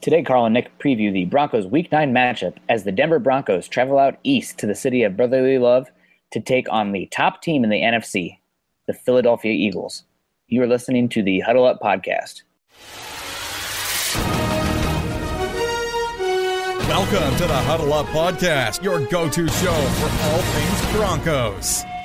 Today, Carl and Nick preview the Broncos Week 9 matchup as the Denver Broncos travel out east to the city of brotherly love to take on the top team in the NFC, the Philadelphia Eagles. You are listening to the Huddle Up podcast. Welcome to the Huddle Up podcast, your go to show for all things Broncos.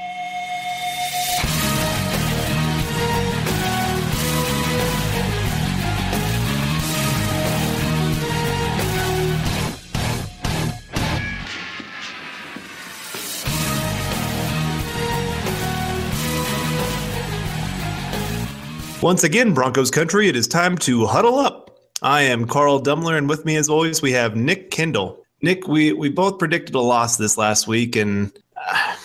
Once again, Broncos country, it is time to huddle up. I am Carl Dummler, and with me, as always, we have Nick Kendall. Nick, we we both predicted a loss this last week, and uh,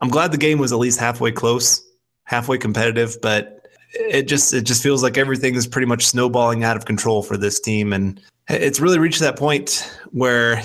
I'm glad the game was at least halfway close, halfway competitive. But it just it just feels like everything is pretty much snowballing out of control for this team, and it's really reached that point where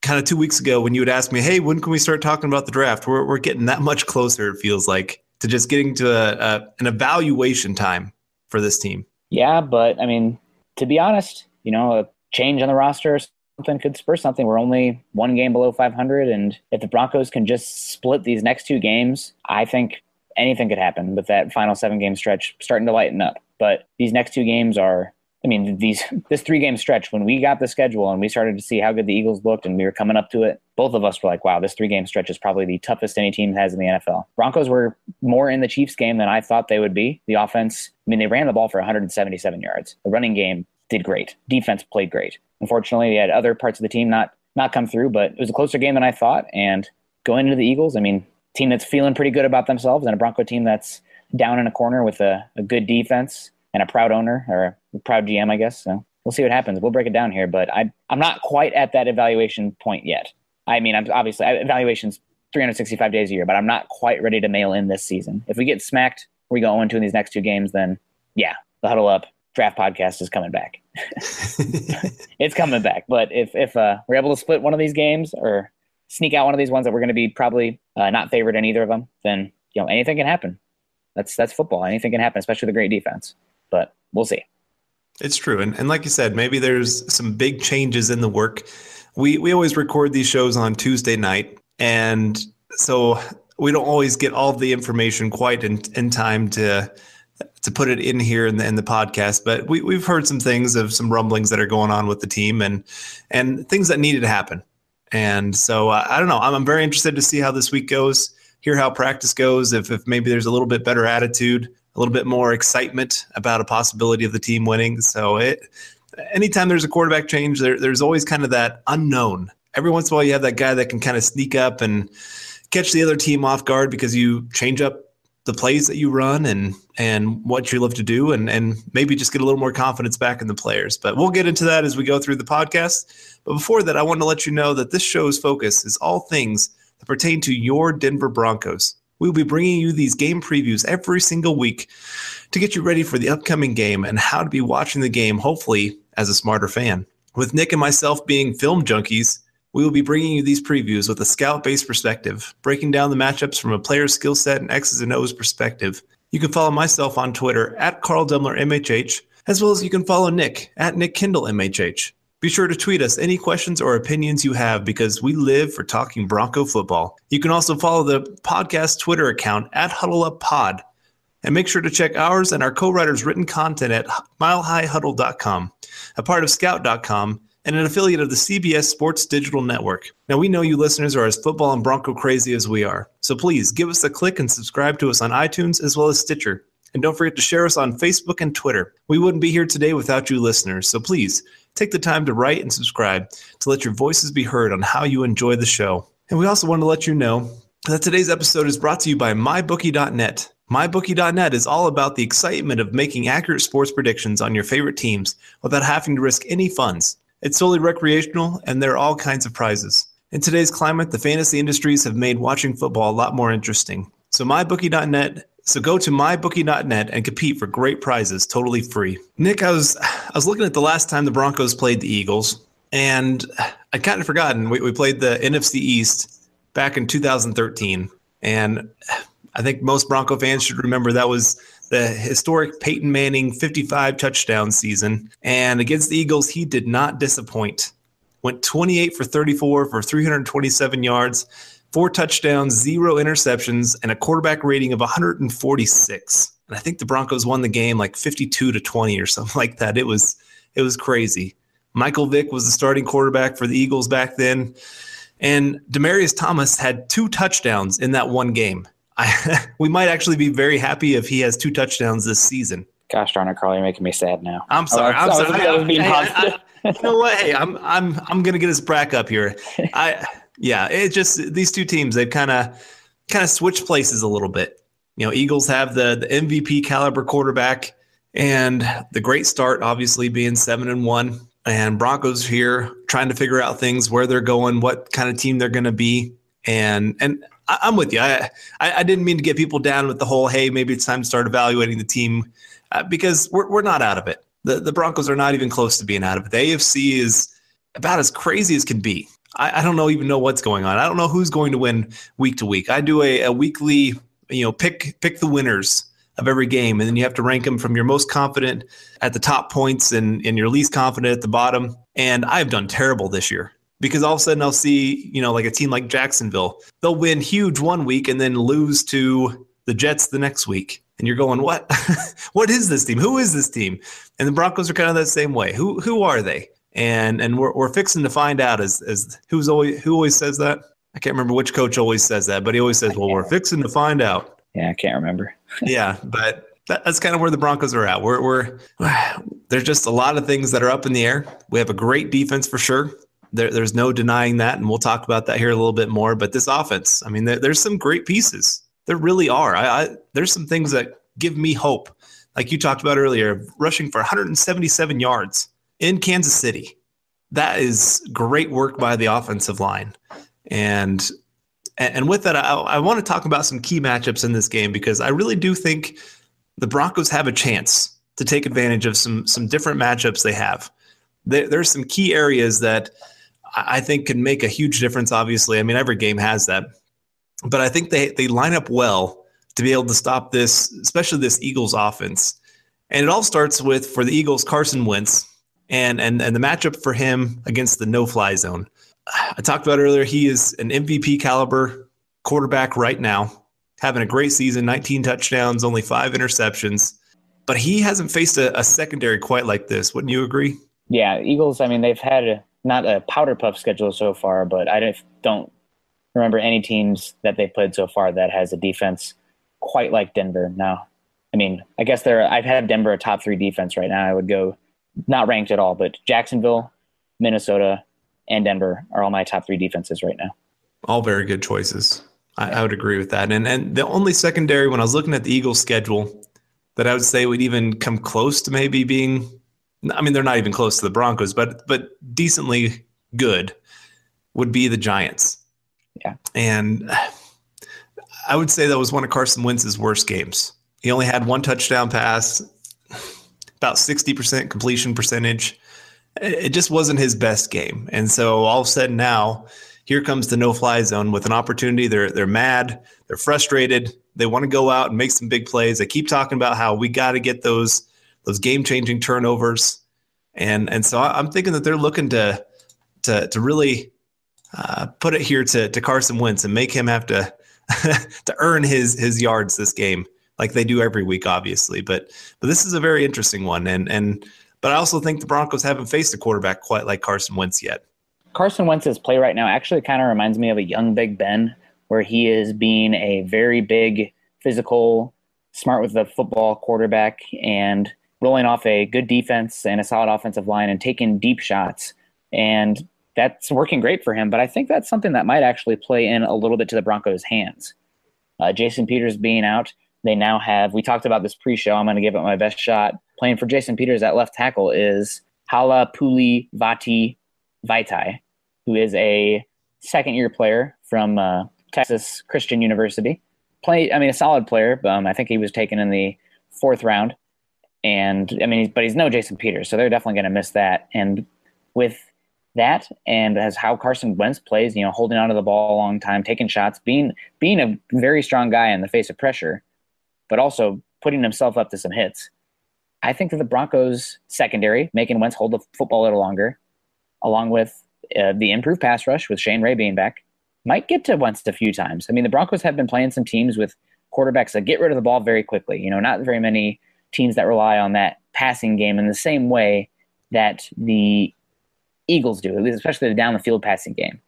kind of two weeks ago when you would ask me, "Hey, when can we start talking about the draft?" We're we're getting that much closer. It feels like to just getting to a, a, an evaluation time for this team. Yeah, but I mean, to be honest, you know, a change on the roster, something could spur something. We're only one game below 500, and if the Broncos can just split these next two games, I think anything could happen with that final seven game stretch starting to lighten up. But these next two games are I mean, these this three game stretch when we got the schedule and we started to see how good the Eagles looked and we were coming up to it, both of us were like, "Wow, this three game stretch is probably the toughest any team has in the NFL." Broncos were more in the Chiefs game than I thought they would be. The offense, I mean, they ran the ball for 177 yards. The running game did great. Defense played great. Unfortunately, they had other parts of the team not not come through, but it was a closer game than I thought. And going into the Eagles, I mean, team that's feeling pretty good about themselves and a Bronco team that's down in a corner with a, a good defense and a proud owner or proud GM, I guess. So we'll see what happens. We'll break it down here, but I, I'm not quite at that evaluation point yet. I mean, I'm obviously evaluations 365 days a year, but I'm not quite ready to mail in this season. If we get smacked, we go into in these next two games, then yeah, the huddle up draft podcast is coming back. it's coming back. But if if uh, we're able to split one of these games or sneak out one of these ones that we're going to be probably uh, not favored in either of them, then you know anything can happen. That's that's football. Anything can happen, especially the great defense. But we'll see. It's true. And, and like you said, maybe there's some big changes in the work. We, we always record these shows on Tuesday night. And so we don't always get all the information quite in, in time to to put it in here in the, in the podcast. But we, we've heard some things of some rumblings that are going on with the team and and things that needed to happen. And so uh, I don't know. I'm, I'm very interested to see how this week goes, hear how practice goes, if, if maybe there's a little bit better attitude a little bit more excitement about a possibility of the team winning. So it anytime there's a quarterback change, there, there's always kind of that unknown. Every once in a while, you have that guy that can kind of sneak up and catch the other team off guard because you change up the plays that you run and and what you love to do and and maybe just get a little more confidence back in the players. But we'll get into that as we go through the podcast. But before that, I want to let you know that this show's focus is all things that pertain to your Denver Broncos. We'll be bringing you these game previews every single week to get you ready for the upcoming game and how to be watching the game, hopefully, as a smarter fan. With Nick and myself being film junkies, we will be bringing you these previews with a scout based perspective, breaking down the matchups from a player's skill set and X's and O's perspective. You can follow myself on Twitter at Carl Dummler MHH, as well as you can follow Nick at Nick Kendall MHH. Be sure to tweet us any questions or opinions you have because we live for talking Bronco football. You can also follow the podcast Twitter account at HuddleUpPod. And make sure to check ours and our co writers' written content at milehighhuddle.com, a part of scout.com, and an affiliate of the CBS Sports Digital Network. Now, we know you listeners are as football and Bronco crazy as we are, so please give us a click and subscribe to us on iTunes as well as Stitcher. And don't forget to share us on Facebook and Twitter. We wouldn't be here today without you listeners, so please take the time to write and subscribe to let your voices be heard on how you enjoy the show. And we also want to let you know that today's episode is brought to you by MyBookie.net. MyBookie.net is all about the excitement of making accurate sports predictions on your favorite teams without having to risk any funds. It's solely recreational, and there are all kinds of prizes. In today's climate, the fantasy industries have made watching football a lot more interesting. So, MyBookie.net so go to mybookie.net and compete for great prizes totally free. Nick, I was I was looking at the last time the Broncos played the Eagles, and I'd kind of forgotten we, we played the NFC East back in 2013, and I think most Bronco fans should remember that was the historic Peyton Manning 55 touchdown season. And against the Eagles, he did not disappoint. Went 28 for 34 for 327 yards four touchdowns, zero interceptions, and a quarterback rating of 146. And I think the Broncos won the game like 52 to 20 or something like that. It was it was crazy. Michael Vick was the starting quarterback for the Eagles back then. And Demaryius Thomas had two touchdowns in that one game. I, we might actually be very happy if he has two touchdowns this season. Gosh darn it, Carl, you're making me sad now. I'm oh, sorry. I'm sorry. I was being positive. I, you know what? Hey, I'm I'm I'm gonna get his brack up here. I yeah, it just these two teams they've kind of kind of switched places a little bit. You know, Eagles have the the MVP caliber quarterback and the great start, obviously being seven and one, and Broncos here trying to figure out things where they're going, what kind of team they're going to be, and and I, am with you. I, I, didn't mean to get people down with the whole hey maybe it's time to start evaluating the team uh, because we're we're not out of it. The the Broncos are not even close to being out of it. The AFC is about as crazy as can be. I, I, don't know even know what's going on. I don't know who's going to win week to week. I do a, a weekly, you know, pick pick the winners of every game, and then you have to rank them from your most confident at the top points and, and your least confident at the bottom. And I've done terrible this year because all of a sudden I'll see, you know, like a team like Jacksonville, they'll win huge one week and then lose to the Jets the next week. And you're going, what? what is this team? Who is this team? And the Broncos are kind of that same way. Who who are they? And and we're, we're fixing to find out as as who's always who always says that? I can't remember which coach always says that but he always says well we're fixing to find out. Yeah i can't remember. Yeah but that, that's kind of where the broncos are at. We're, we're there's just a lot of things that are up in the air. We have a great defense for sure. There, there's no denying that and we'll talk about that here a little bit more but this offense i mean there, there's some great pieces. There really are. I, I there's some things that give me hope. Like you talked about earlier rushing for 177 yards in Kansas City. That is great work by the offensive line. And and with that, I, I want to talk about some key matchups in this game because I really do think the Broncos have a chance to take advantage of some some different matchups they have. There, there's some key areas that I think can make a huge difference. Obviously, I mean every game has that, but I think they they line up well to be able to stop this, especially this Eagles offense. And it all starts with for the Eagles, Carson Wentz and and and the matchup for him against the no fly zone. I talked about earlier. He is an MVP caliber quarterback right now, having a great season, 19 touchdowns, only five interceptions. But he hasn't faced a, a secondary quite like this. Wouldn't you agree? Yeah, Eagles. I mean, they've had a, not a powder puff schedule so far, but I don't remember any teams that they've played so far that has a defense quite like Denver. Now, I mean, I guess they're. I've had Denver a top three defense right now. I would go not ranked at all, but Jacksonville, Minnesota, and Denver are all my top three defenses right now. All very good choices. I, I, would agree with that. And and the only secondary when I was looking at the Eagles schedule that I would say would even come close to maybe being I mean, they're not even close to the Broncos, but but decently good would be the Giants. Yeah. And I would say that was one of Carson Wentz's worst games. He only had one touchdown pass about 60% completion percentage. It just wasn't his best game. And so all of a sudden now, here comes the no fly zone with an opportunity. They're they're mad, they're frustrated, they want to go out and make some big plays. They keep talking about how we got to get those those game changing turnovers, and and so I'm thinking that they're looking to to to really uh, put it here to to Carson Wentz and make him have to to earn his his yards this game like they do every week, obviously. But but this is a very interesting one, and and but I also think the Broncos haven't faced a quarterback quite like Carson Wentz yet. Carson Wentz's play right now actually kind of reminds me of a young Big Ben, where he is being a very big, physical, smart with the football quarterback, and rolling off a good defense and a solid offensive line and taking deep shots. And that's working great for him. But I think that's something that might actually play in a little bit to the Broncos' hands. Uh, Jason Peters being out, they now have, we talked about this pre show. I'm going to give it my best shot. Playing for Jason Peters at left tackle is Halapoulivaati Vaitai, who is a second year player from uh, Texas Christian University. Play, I mean, a solid player. Um, I think he was taken in the fourth round. And I mean, but he's no Jason Peters, so they're definitely going to miss that. And with that and as how Carson Wentz plays, you know, holding onto the ball a long time, taking shots, being being a very strong guy in the face of pressure, but also putting himself up to some hits. I think that the Broncos secondary, making Wentz hold the football a little longer, along with uh, the improved pass rush with Shane Ray being back, might get to Wentz a few times. I mean, the Broncos have been playing some teams with quarterbacks that get rid of the ball very quickly. You know, not very many teams that rely on that passing game in the same way that the Eagles do, especially the down the field passing game.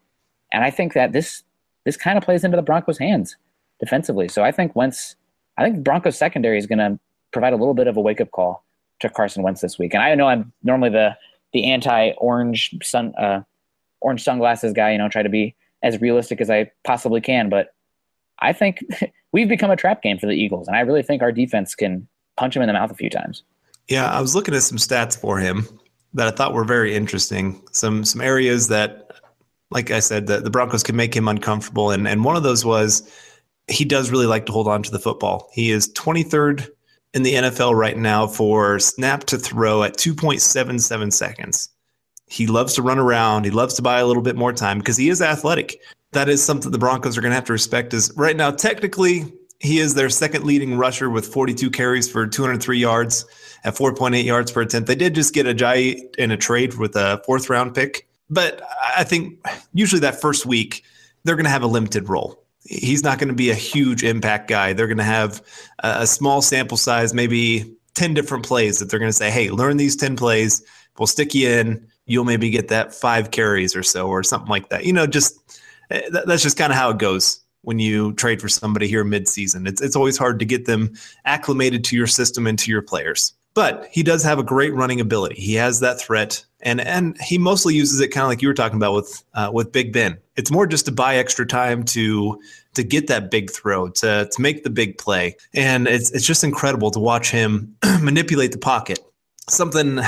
And I think that this this kind of plays into the Broncos' hands defensively. So I think Wentz, I think Broncos secondary is going to provide a little bit of a wake up call to Carson Wentz this week. And I know I'm normally the the anti orange sun uh, orange sunglasses guy. You know, try to be as realistic as I possibly can, but I think we've become a trap game for the Eagles, and I really think our defense can punch him in the mouth a few times. Yeah, I was looking at some stats for him that I thought were very interesting. Some some areas that, like I said, the, the Broncos can make him uncomfortable, and and one of those was he does really like to hold on to the football. He is 23rd in the NFL right now for snap to throw at 2.77 seconds. He loves to run around. He loves to buy a little bit more time because he is athletic. That is something the Broncos are going to have to respect. Is right now technically he is their second leading rusher with 42 carries for 203 yards at 4.8 yards per attempt. They did just get Jay Ajayi in a trade with a fourth round pick, but I think usually that first week they're going to have a limited role. He's not going to be a huge impact guy. They're going to have a small sample size, maybe 10 different plays that they're going to say, hey, learn these 10 plays. We'll stick you in. You'll maybe get that five carries or so, or something like that. You know, just eh, that's just kind of how it goes when you trade for somebody here mid-season. It's it's always hard to get them acclimated to your system and to your players. But he does have a great running ability. He has that threat, and and he mostly uses it kind of like you were talking about with uh, with Big Ben. It's more just to buy extra time to to get that big throw, to to make the big play, and it's it's just incredible to watch him manipulate the pocket. Something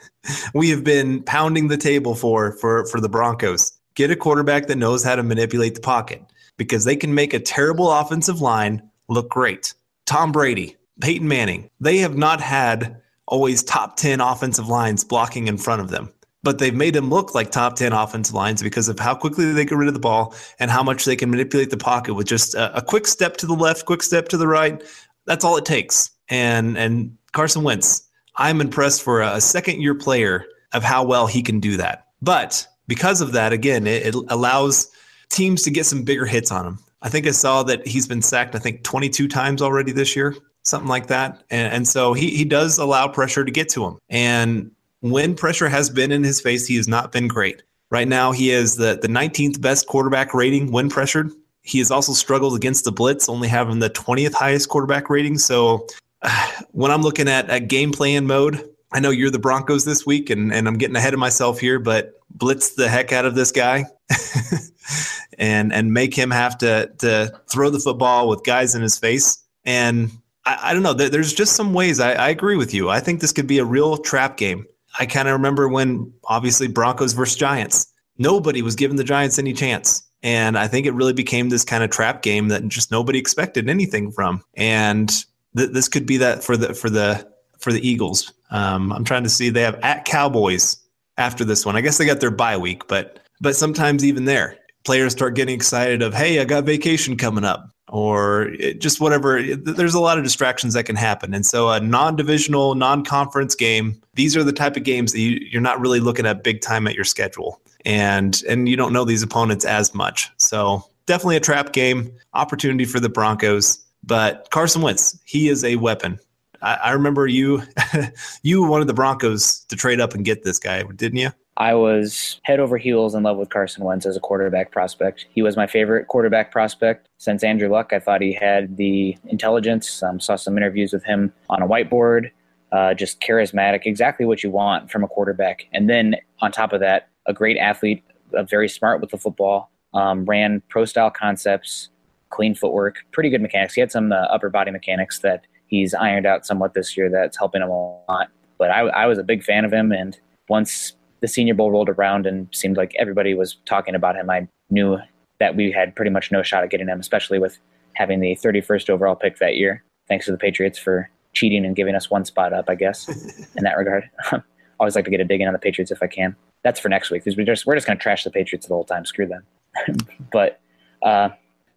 we have been pounding the table for for for the Broncos. Get a quarterback that knows how to manipulate the pocket because they can make a terrible offensive line look great. Tom Brady, Peyton Manning, they have not had always top 10 offensive lines blocking in front of them. But they've made them look like top 10 offensive lines because of how quickly they get rid of the ball and how much they can manipulate the pocket with just a, a quick step to the left, quick step to the right. That's all it takes. And and Carson Wentz, I'm impressed for a second year player of how well he can do that. But because of that, again, it, it allows teams to get some bigger hits on him. I think I saw that he's been sacked, I think 22 times already this year something like that. And, and so he, he does allow pressure to get to him. And when pressure has been in his face, he has not been great. Right now, he is the, the 19th best quarterback rating when pressured. He has also struggled against the blitz, only having the 20th highest quarterback rating. So when I'm looking at a game plan mode, I know you're the Broncos this week, and, and I'm getting ahead of myself here, but blitz the heck out of this guy and and make him have to to throw the football with guys in his face. And I, I don't know. There's just some ways I, I agree with you. I think this could be a real trap game. I kind of remember when obviously Broncos versus Giants. Nobody was giving the Giants any chance. And I think it really became this kind of trap game that just nobody expected anything from. And th- this could be that for the for the for the Eagles. Um, I'm trying to see they have at Cowboys after this one. I guess they got their bye week, but but sometimes even there, players start getting excited of, hey, I got vacation coming up or eh, just whatever. Eh, there's a lot of distractions that can happen. And so, a non divisional, non conference game, these are the type of games that you, are not really looking at big time at your schedule. And, and you don't know these opponents as much. So, definitely a trap game, opportunity for the Broncos. But Carson Wentz, he is a weapon. I, I remember you you wanted the Broncos to trade up and get this guy, didn't you? I was head over heels in love with Carson Wentz as a quarterback prospect. He was my favorite quarterback prospect since Andrew Luck. I thought he had the intelligence. Um, saw some interviews with him on a whiteboard. Uh, just charismatic, exactly what you want from a quarterback. And then on top of that, a great athlete, uh, very smart with the football, um, ran pro style concepts, clean footwork, pretty good mechanics. He had some uh, upper body mechanics that he's ironed out somewhat this year that's helping him a lot. But I, I was a big fan of him. And once the Senior Bowl rolled around and seemed like everybody was talking about him, I knew that we had pretty much no shot at getting him, especially with having the 31st overall pick that year. Thanks to the Patriots for cheating and giving us one spot up, I guess, in that regard. I always like to get a dig in on the Patriots if I can. That's for next week because we just we're just going to trash the Patriots the whole time. Screw them. but uh,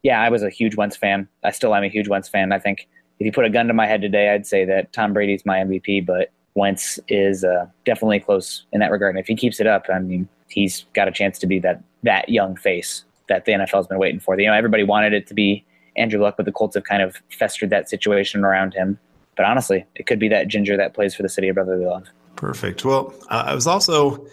yeah, I was a huge Wentz fan. I still am a huge Wentz fan. I think if you put a gun to my head today, I'd say that Tom Brady's my MVP, but Wentz is uh, definitely close in that regard. And if he keeps it up, I mean, he's got a chance to be that that young face that the NFL's been waiting for. You know, everybody wanted it to be Andrew Luck, but the Colts have kind of festered that situation around him. But honestly, it could be that ginger that plays for the city of brotherly love. Perfect. Well, uh, I was also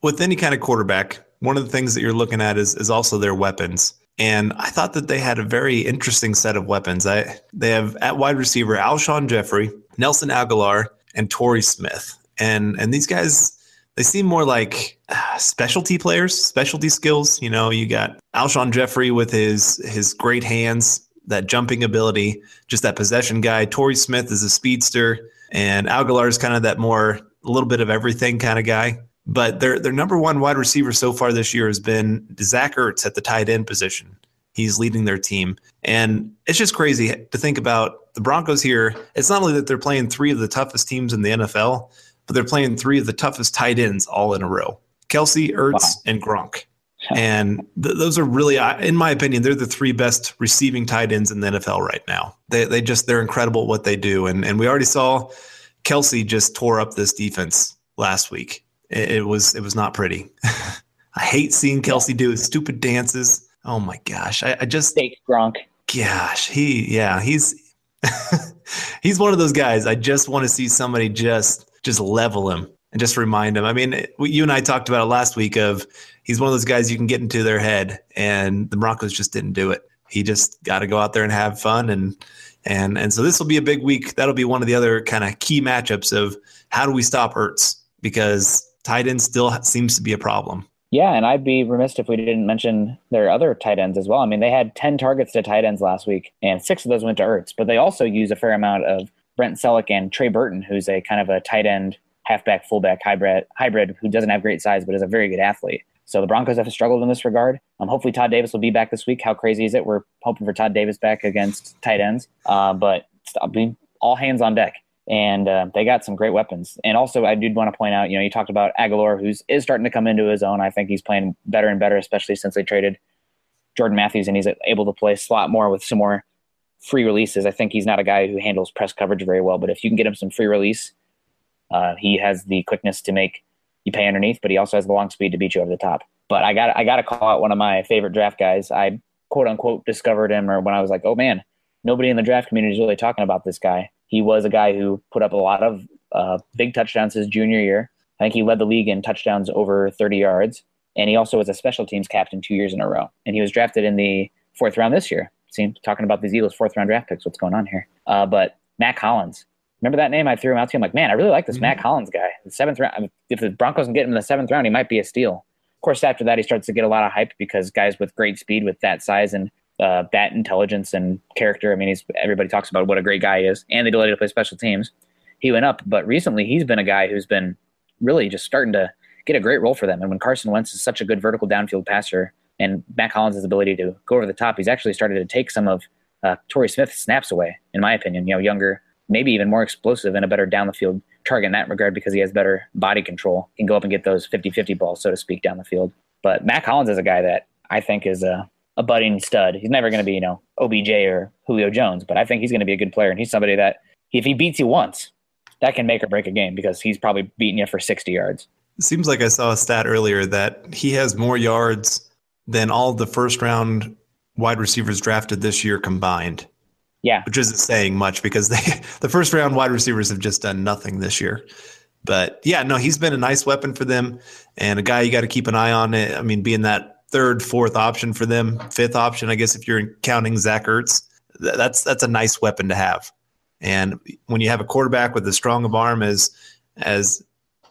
with any kind of quarterback. One of the things that you're looking at is is also their weapons. And I thought that they had a very interesting set of weapons. I they have at wide receiver Alshon Jeffery, Nelson Agholor, and Torrey Smith. And and these guys they seem more like uh, specialty players, specialty skills. You know, you got Alshon Jeffery with his his great hands, that jumping ability, just that possession guy. Torrey Smith is a speedster, and Agholor is kind of that more a little bit of everything kind of guy. But their their number one wide receiver so far this year has been Zach Ertz at the tight end position. He's leading their team, and it's just crazy to think about the Broncos here. It's not only that they're playing three of the toughest teams in the NFL, but they're playing three of the toughest tight ends all in a row: Kelce, Ertz, wow. and Gronk and th- those are really, in my opinion, they're the three best receiving tight ends in the NFL right now. They they just they're incredible at what they do, and and we already saw Kelce just tore up this defense last week. It, it was it was not pretty. I hate seeing Kelce do his stupid dances. Oh my gosh, I, I just fake Gronk. Gosh, he yeah he's he's one of those guys. I just want to see somebody just just level him and just remind him. I mean, you and I talked about it last week of he's one of those guys you can get into their head, and the Broncos just didn't do it. He just got to go out there and have fun, and and and so this will be a big week. That'll be one of the other kind of key matchups of how do we stop Ertz because tight end still seems to be a problem. Yeah, and I'd be remiss if we didn't mention their other tight ends as well. I mean, they had 10 targets to tight ends last week, and six of those went to Ertz, but they also use a fair amount of Brent Celek and Trey Burton, who's a kind of a tight end, halfback, fullback hybrid, hybrid who doesn't have great size but is a very good athlete. So the Broncos have struggled in this regard. Um, hopefully Todd Davis will be back this week. How crazy is it? We're hoping for Todd Davis back against tight ends. Uh, but I mean, all hands on deck. And uh, they got some great weapons. And also, I did want to point out, you know, you talked about Agholor, who's is starting to come into his own. I think he's playing better and better, especially since they traded Jordan Matthews, and he's able to play slot more with some more free releases. I think he's not a guy who handles press coverage very well, but if you can get him some free release, uh, he has the quickness to make you pay underneath, but he also has the long speed to beat you over the top. But I got I got to call out one of my favorite draft guys. I quote unquote discovered him, or when I was like, oh man, nobody in the draft community is really talking about this guy. He was a guy who put up a lot of uh, big touchdowns his junior year. I think he led the league in touchdowns over 30 yards, and he also was a special teams captain two years in a row. And he was drafted in the fourth round this year. See, talking about these Eagles fourth round draft picks, what's going on here? Uh, but Mack Hollins, Remember that name? I threw him out to you. I'm like, man, I really like this mm-hmm. Mack Hollins guy. The seventh round. If the Broncos can get him in the seventh round, he might be a steal. Of course, after that, he starts to get a lot of hype because guys with great speed, with that size and uh, that intelligence and character. I mean, he's everybody talks about what a great guy he is, and the ability to play special teams. He went up, but recently he's been a guy who's been really just starting to get a great role for them. And when Carson Wentz is such a good vertical downfield passer, and Mack Hollins' ability to go over the top, he's actually started to take some of uh, Torrey Smith's snaps away, in my opinion. You know, younger, maybe even more explosive and a better down the field target in that regard because he has better body control, can go up and get those 50 50 balls, so to speak, down the field. But Mack Hollins is a guy that I think is a, a budding stud. He's never going to be, you know, OBJ or Julio Jones, but I think he's going to be a good player. And he's somebody that if he beats you once, that can make or break a game because he's probably beating you for 60 yards. It seems like I saw a stat earlier that he has more yards than all the first round wide receivers drafted this year combined. Yeah. Which isn't saying much because they the first round wide receivers have just done nothing this year. But yeah, no, he's been a nice weapon for them and a guy you got to keep an eye on. It. I mean, being that third, fourth option for them, fifth option, I guess if you're counting Zach Ertz, that's that's a nice weapon to have. And when you have a quarterback with as strong of arm as as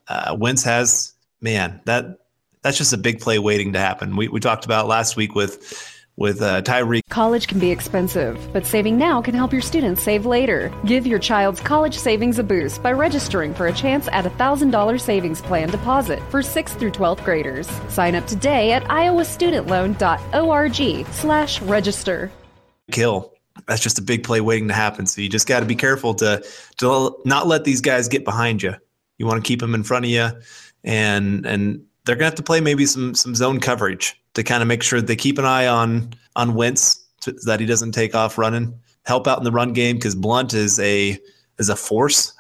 uh, Wentz has, man, that that's just a big play waiting to happen. We we talked about last week with with uh, Tyreek. College can be expensive, but saving now can help your students save later. Give your child's college savings a boost by registering for a chance at a $1,000 savings plan deposit for 6th through 12th graders. Sign up today at iowastudentloan.org slash register. Kill. That's just a big play waiting to happen. So you just got to be careful to, to not let these guys get behind you. You want to keep them in front of you and, and they're going to have to play maybe some, some zone coverage to kind of make sure they keep an eye on on Wentz so that he doesn't take off running. Help out in the run game because Blount is a is a force.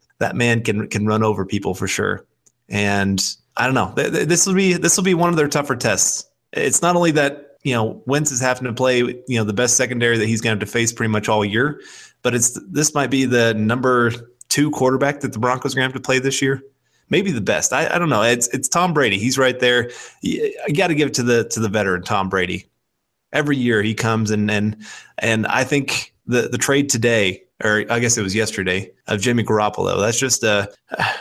that man can can run over people for sure. And I don't know. This will be this will be one of their tougher tests. It's not only that you know Wentz is having to play you know the best secondary that he's going to have to face pretty much all year, but it's this might be the number two quarterback that the Broncos are going to have to play this year maybe the best. I, I don't know. It's it's Tom Brady. He's right there. I got to give it to the to the veteran Tom Brady. Every year he comes and and and I think the the trade today or I guess it was yesterday of Jimmy Garoppolo. That's just a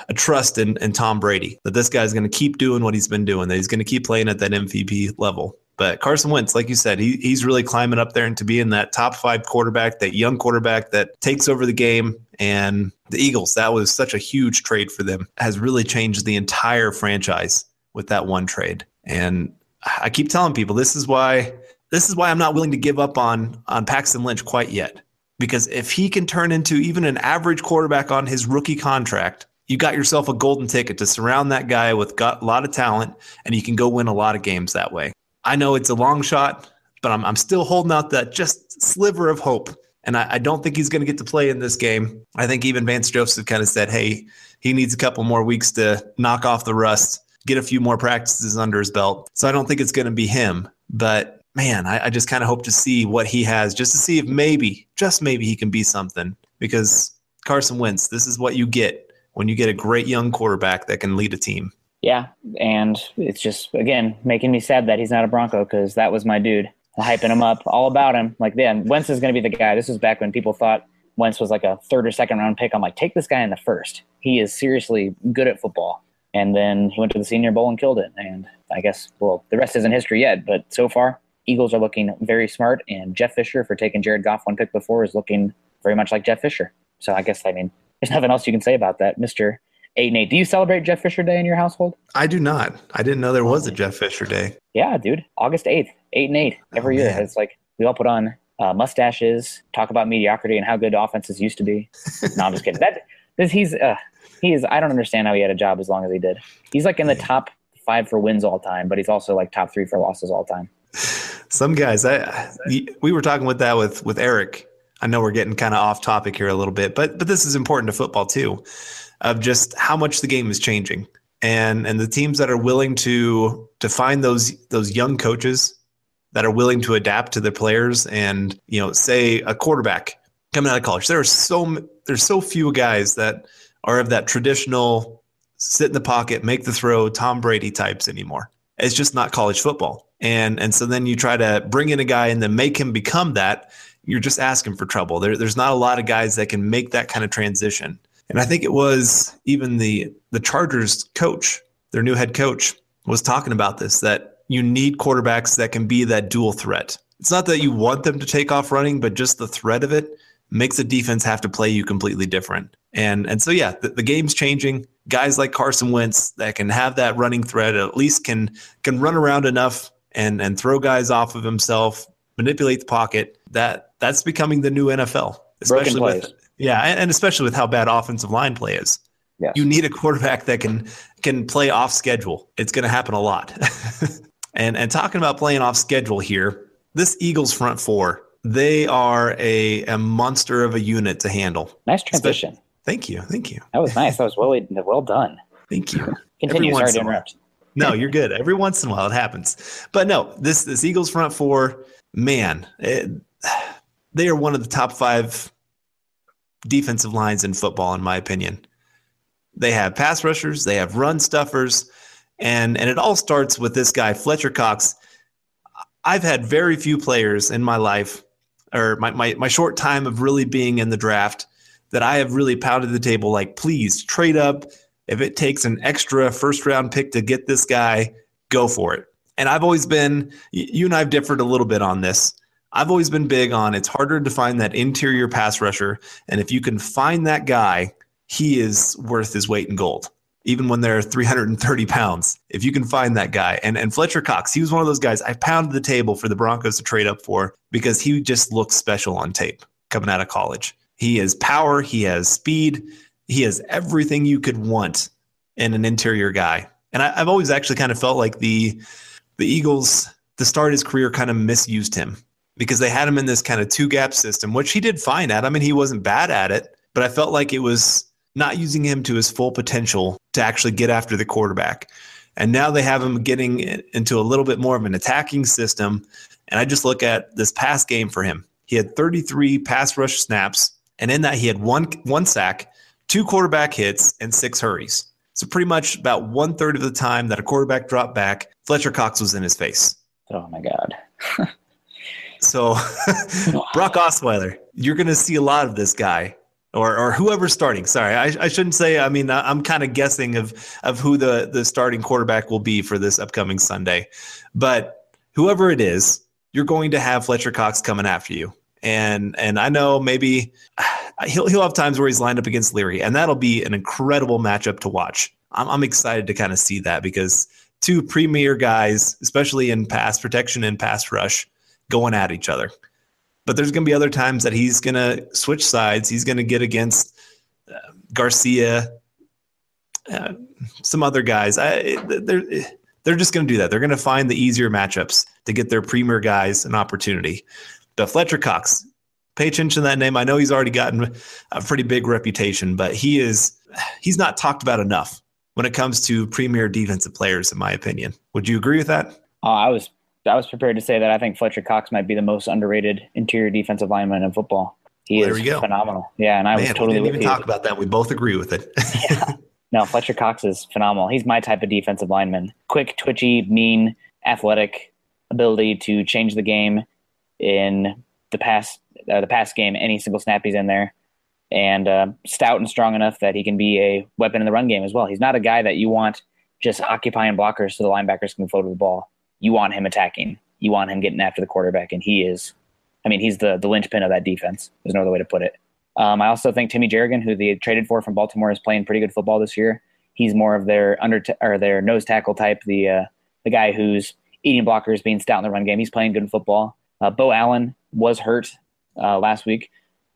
a trust in, in Tom Brady that this guy's going to keep doing what he's been doing. That he's going to keep playing at that MVP level. But Carson Wentz, like you said, he, he's really climbing up there and to be in that top five quarterback, that young quarterback that takes over the game. And the Eagles, that was such a huge trade for them, has really changed the entire franchise with that one trade. And I keep telling people this is why this is why I'm not willing to give up on on Paxton Lynch quite yet. Because if he can turn into even an average quarterback on his rookie contract, you got yourself a golden ticket to surround that guy with got a lot of talent and you can go win a lot of games that way. I know it's a long shot, but I'm, I'm still holding out that just sliver of hope. And I, I don't think he's going to get to play in this game. I think even Vance Joseph kind of said, hey, he needs a couple more weeks to knock off the rust, get a few more practices under his belt. So I don't think it's going to be him. But man, I, I just kind of hope to see what he has just to see if maybe, just maybe, he can be something. Because Carson Wentz, this is what you get when you get a great young quarterback that can lead a team yeah, and it's just again making me sad that he's not a Bronco because that was my dude, hyping him up, all about him. Like, yeah, Wentz is going to be the guy. This was back when people thought Wentz was like a third or second round pick. I'm like, take this guy in the first. He is seriously good at football. And then he went to the Senior Bowl and killed it. And I guess, well, the rest isn't history yet, but so far, Eagles are looking very smart. And Jeff Fisher, for taking Jared Goff one pick before, is looking very much like Jeff Fisher. So I guess, I mean, there's nothing else you can say about that. Mr eight and eight. Do you celebrate Jeff Fisher Day in your household? I do not. I didn't know there was a Jeff Fisher Day. Yeah, dude. August eighth, eight and eight every oh, year. It's like we all put on uh, mustaches, talk about mediocrity and how good offenses used to be. no, I'm just kidding. That this he's uh, he is. I don't understand how he had a job as long as he did. He's like in the top five for wins all time, but he's also like top three for losses all time. Some guys, I we were talking with that with with Eric. I know we're getting kind of off topic here a little bit, but but this is important to football too of just how much the game is changing. And and the teams that are willing to to find those those young coaches that are willing to adapt to their players and you know say a quarterback coming out of college. There are so there's so few guys that are of that traditional sit in the pocket make the throw Tom Brady types anymore. It's just not college football. And and so then you try to bring in a guy and then make him become that you're just asking for trouble. There, there's not a lot of guys that can make that kind of transition and I think it was even the the Chargers coach, their new head coach, was talking about this that you need quarterbacks that can be that dual threat. It's not that you want them to take off running, but just the threat of it makes the defense have to play you completely different. And and so yeah, the, the game's changing. Guys like Carson Wentz that can have that running threat, at least can can run around enough and and throw guys off of himself, manipulate the pocket. That that's becoming the new NFL, especially with yeah, and especially with how bad offensive line play is. Yes. You need a quarterback that can can play off schedule. It's going to happen a lot. and and talking about playing off schedule here, this Eagles front four, they are a a monster of a unit to handle. Nice transition. Especially, thank you. Thank you. That was nice. That was well well done. Thank you. Continue. Sorry to interrupt. No, you're good. Every once in a while it happens. But no, this this Eagles front four, man, it, they are one of the top five defensive lines in football, in my opinion. They have pass rushers, they have run stuffers, and and it all starts with this guy, Fletcher Cox. I've had very few players in my life, or my, my, my short time of really being in the draft, that I have really pounded the table like, please trade up. If it takes an extra first round pick to get this guy, go for it. And I've always been, you and I have differed a little bit on this. I've always been big on it's harder to find that interior pass rusher. And if you can find that guy, he is worth his weight in gold, even when they're 330 pounds. If you can find that guy. And, and Fletcher Cox, he was one of those guys I pounded the table for the Broncos to trade up for because he just looks special on tape coming out of college. He has power, he has speed, he has everything you could want in an interior guy. And I, I've always actually kind of felt like the the Eagles, to start his career, kind of misused him because they had him in this kind of two gap system, which he did fine at. I mean, he wasn't bad at it, but I felt like it was not using him to his full potential to actually get after the quarterback. And now they have him getting into a little bit more of an attacking system. And I just look at this pass game for him. He had 33 pass rush snaps, and in that he had one one sack, two quarterback hits, and six hurries. So pretty much about one third of the time that a quarterback dropped back, Fletcher Cox was in his face. Oh my God. so Brock Osweiler, you're going to see a lot of this guy or, or whoever's starting. Sorry, I, I shouldn't say. I mean, I'm kind of guessing of of who the the starting quarterback will be for this upcoming Sunday, but whoever it is, you're going to have Fletcher Cox coming after you. And and I know maybe he'll he'll have times where he's lined up against Leary, and that'll be an incredible matchup to watch. I'm, I'm excited to kind of see that because two premier guys, especially in pass protection and pass rush, going at each other. But there's going to be other times that he's going to switch sides. He's going to get against uh, Garcia, uh, some other guys. I, they're they're just going to do that. They're going to find the easier matchups to get their premier guys an opportunity. But Fletcher Cox, pay attention to that name. I know he's already gotten a pretty big reputation, but he is he's not talked about enough when it comes to premier defensive players, in my opinion. Would you agree with that? Uh, I was I was prepared to say that I think Fletcher Cox might be the most underrated interior defensive lineman in football. He well, is phenomenal. Yeah, and I Man, was totally we didn't even talk about that. We both agree with it. yeah. No, Fletcher Cox is phenomenal. He's my type of defensive lineman. Quick, twitchy, mean, athletic, ability to change the game in the past uh, the past game. Any single snap he's in there, and uh, stout and strong enough that he can be a weapon in the run game as well. He's not a guy that you want just occupying blockers so the linebackers can float to the ball. You want him attacking. You want him getting after the quarterback, and he is. I mean, he's the the linchpin of that defense. There's no other way to put it. Um, I also think Timmy Jernigan, who they traded for from Baltimore, is playing pretty good football this year. He's more of their under t- or their nose tackle type, the uh, the guy who's eating blockers, being stout in the run game. He's playing good football. Uh, Beau Allen was hurt uh, last week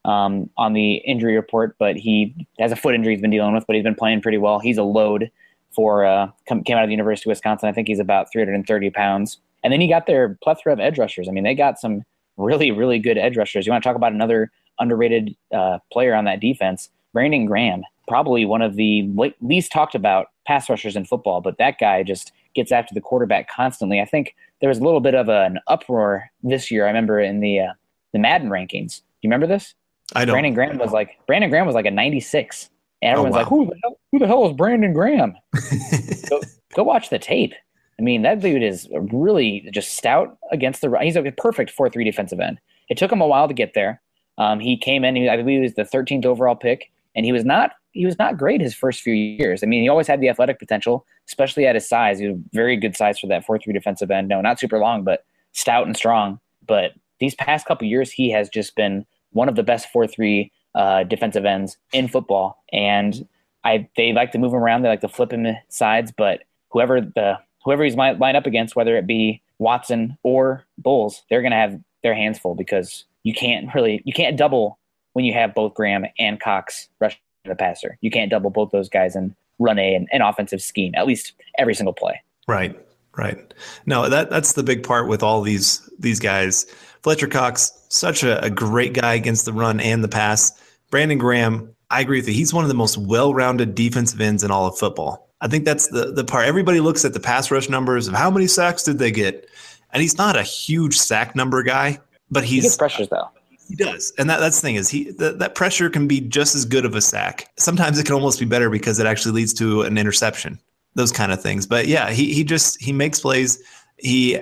um, on the injury report, but he has a foot injury he's been dealing with, but he's been playing pretty well. He's a load for uh, come, came out of the University of Wisconsin. I think he's about 330 pounds. And then you got their plethora of edge rushers. I mean, they got some really, really good edge rushers. You want to talk about another underrated uh, player on that defense? Brandon Graham, probably one of the least talked about pass rushers in football, but that guy just gets after the quarterback constantly. I think there was a little bit of a, an uproar this year. I remember in the uh, the Madden rankings. Do you remember this? I don't. Brandon Graham was like Brandon Graham was like a 96, and everyone's oh, wow. like, "Who the hell? Who the hell is Brandon Graham?" go, go watch the tape. I mean, that dude is really just stout against the. He's a perfect four three defensive end. It took him a while to get there. Um, he came in. He, I believe he was the 13th overall pick, and he was not he was not great his first few years. I mean, he always had the athletic potential, especially at his size. He was a very good size for that four three defensive end. No, not super long, but stout and strong. But these past couple years, he has just been one of the best four three uh, defensive ends in football. And I they like to move him around. They like to flip him sides. But whoever the whoever he's might line up against, whether it be Watson or Bolles, they're going to have their hands full because you can't really you can't double when you have both Graham and Cox rushing the passer. You can't double both those guys and run a an, an offensive scheme at least every single play. Right. Right. No, that that's the big part with all these these guys. Fletcher Cox, such a, a great guy against the run and the pass. Brandon Graham, I agree with you. He's one of the most well-rounded defensive ends in all of football. I think that's the the part. Everybody looks at the pass rush numbers of how many sacks did they get, and he's not a huge sack number guy, but he's he gets pressures though. He does, and that, that's the thing is he that pressure can be just as good of a sack. Sometimes it can almost be better because it actually leads to an interception. Those kind of things. But yeah, he he just he makes plays. He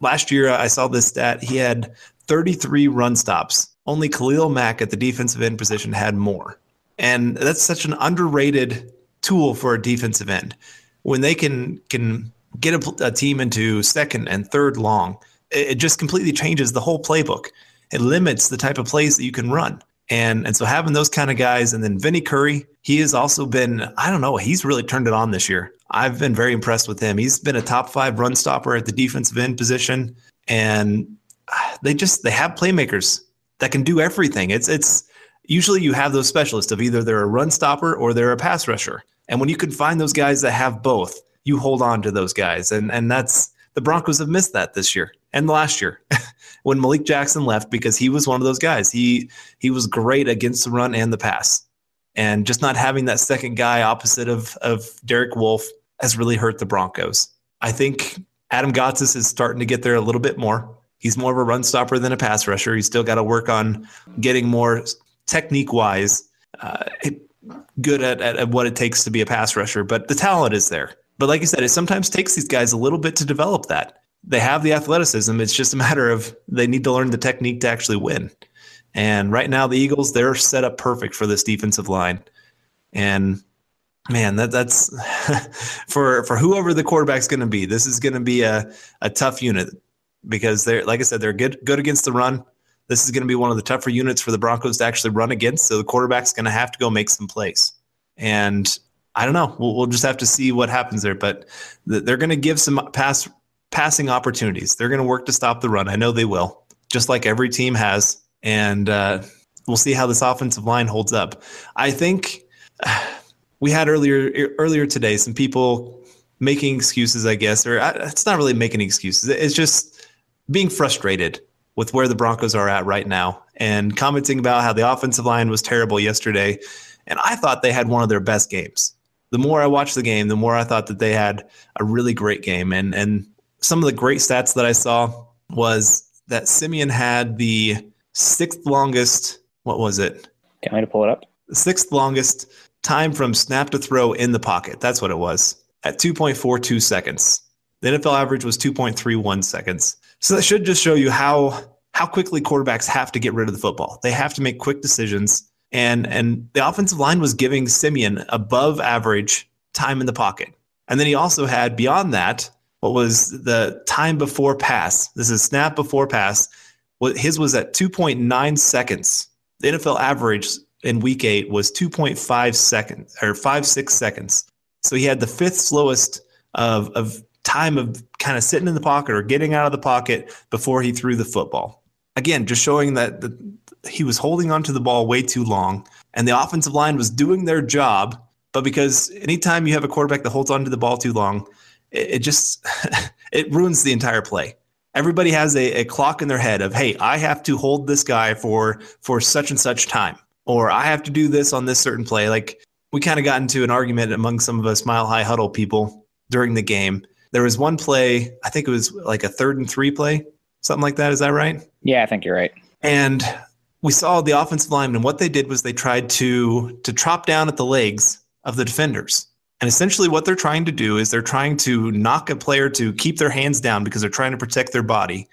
last year I saw this stat. He had 33 run stops. Only Khalil Mack at the defensive end position had more, and that's such an underrated tool for a defensive end when they can can get a, a team into second and third long. It, it just completely changes the whole playbook it limits the type of plays that you can run. And and so having those kind of guys, and then Vinny Curry, he has also been, I don't know, he's really turned it on this year. I've been very impressed with him. He's been a top five run stopper at the defensive end position. And they just they have playmakers that can do everything. It's it's usually you have those specialists of either they're a run stopper or they're a pass rusher. And when you can find those guys that have both, you hold on to those guys. And and that's the Broncos have missed that this year and last year. when Malik Jackson left because he was one of those guys. He he was great against the run and the pass. And just not having that second guy opposite of of Derek Wolfe has really hurt the Broncos. I think Adam Gotsis is starting to get there a little bit more. He's more of a run stopper than a pass rusher. He's still got to work on getting more technique wise uh, good at, at, at what it takes to be a pass rusher, but the talent is there. But like you said, it sometimes takes these guys a little bit to develop that they have the athleticism. It's just a matter of they need to learn the technique to actually win. And right now, the Eagles they're set up perfect for this defensive line. And man, that that's for for whoever the quarterback's going to be. This is going to be a a tough unit because they're like I said, they're good good against the run. This is going to be one of the tougher units for the Broncos to actually run against. So the quarterback's going to have to go make some plays. And I don't know. We'll, we'll just have to see what happens there. But they're going to give some pass passing opportunities. They're going to work to stop the run. I know they will, just like every team has. And uh, we'll see how this offensive line holds up. I think we had earlier earlier today some people making excuses, I guess, or uh, it's not really making excuses. It's just being frustrated with where the Broncos are at right now and commenting about how the offensive line was terrible yesterday. And I thought they had one of their best games. The more I watched the game, the more I thought that they had a really great game. And and some of the great stats that I saw was that Siemian had the sixth longest, what was it? Can I to pull it up? Sixth longest time from snap to throw in the pocket. That's what it was at 2.42 seconds. The NFL average was 2.31 seconds. So that should just show you how how quickly quarterbacks have to get rid of the football. They have to make quick decisions. And and the offensive line was giving Siemian above average time in the pocket. And then he also had beyond that what was the time before pass? This is snap before pass. His was at 2.9 seconds. The NFL average in week eight was 2.5 seconds or five, six seconds. So he had the fifth slowest of, of time of kind of sitting in the pocket or getting out of the pocket before he threw the football. Again, just showing that the, he was holding onto the ball way too long and the offensive line was doing their job. But because anytime you have a quarterback that holds onto the ball too long, it, it just it ruins the entire play. Everybody has a, a clock in their head of, hey, I have to hold this guy for for such and such time, or I have to do this on this certain play. Like we kind of got into an argument among some of us mile high huddle people during the game. There was one play, I think it was like a third and three play, something like that. Is that right? Yeah, I think you're right. And we saw the offensive lineman, and what they did was they tried to to chop down at the legs of the defenders. And essentially, what they're trying to do is they're trying to knock a player to keep their hands down because they're trying to protect their body.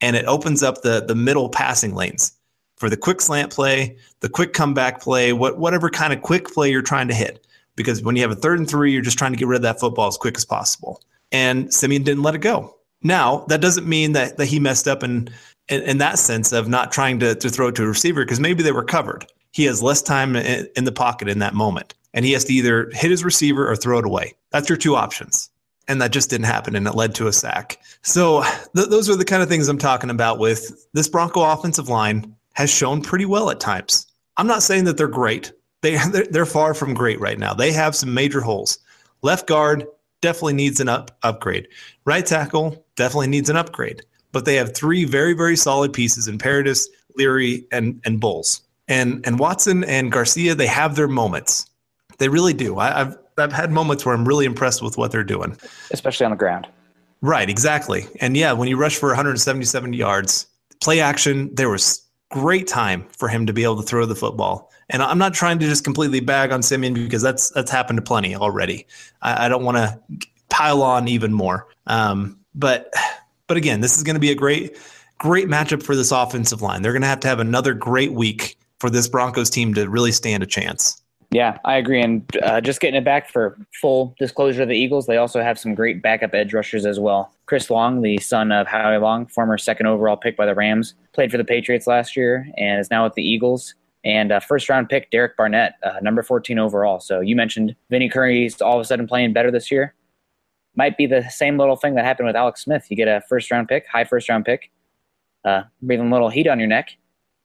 And it opens up the, the middle passing lanes for the quick slant play, the quick comeback play, what, whatever kind of quick play you're trying to hit. Because when you have a third and three, you're just trying to get rid of that football as quick as possible. And Siemian didn't let it go. Now, that doesn't mean that, that he messed up in, in, in that sense of not trying to, to throw it to a receiver because maybe they were covered. He has less time in, in the pocket in that moment and he has to either hit his receiver or throw it away. That's your two options. And that just didn't happen, and it led to a sack. So th- those are the kind of things I'm talking about. With this Bronco offensive line has shown pretty well at times. I'm not saying that they're great. They they're, they're far from great right now. They have some major holes. Left guard definitely needs an up upgrade. Right tackle definitely needs an upgrade. But they have three very very solid pieces in Paradis, Leary, and and Bolles. And and Watson and Garcia they have their moments. They really do. I, have I've had moments where I'm really impressed with what they're doing, especially on the ground. Right, exactly. And yeah, when you rush for 177 yards, play action, there was great time for him to be able to throw the football. And I'm not trying to just completely bag on Siemian because that's that's happened to plenty already. I, I don't want to pile on even more. Um, but but again, this is going to be a great great matchup for this offensive line. They're going to have to have another great week for this Broncos team to really stand a chance. Yeah, I agree. And uh, just getting it back for full disclosure, of the Eagles, they also have some great backup edge rushers as well. Chris Long, the son of Howie Long, former second overall pick by the Rams, played for the Patriots last year and is now with the Eagles. And uh, first round pick, Derek Barnett, uh, number 14 overall. So you mentioned Vinny Curry's all of a sudden playing better this year. Might be the same little thing that happened with Alex Smith. You get a first round pick, high first round pick, uh, breathing a little heat on your neck,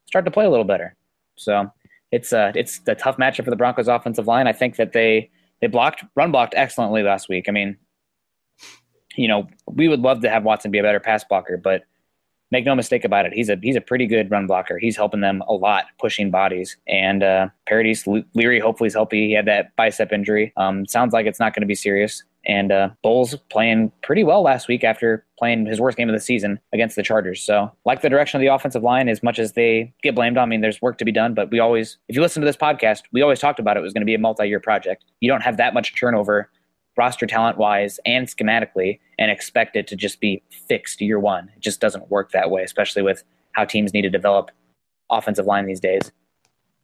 start to play a little better. So it's a uh, it's a tough matchup for the Broncos offensive line. I think that they they blocked run blocked excellently last week. I mean, you know, we would love to have Watson be a better pass blocker, but make no mistake about it, he's a he's a pretty good run blocker. He's helping them a lot, pushing bodies. And uh, Paradis Leary hopefully is healthy. He had that bicep injury. Um, sounds like it's not going to be serious. And uh, Bolles playing pretty well last week after playing his worst game of the season against the Chargers. So, like the direction of the offensive line, as much as they get blamed on, I mean, there's work to be done. But we always, if you listen to this podcast, we always talked about it was going to be a multi-year project. You don't have that much turnover, roster talent wise and schematically, and expect it to just be fixed year one. It just doesn't work that way, especially with how teams need to develop offensive line these days.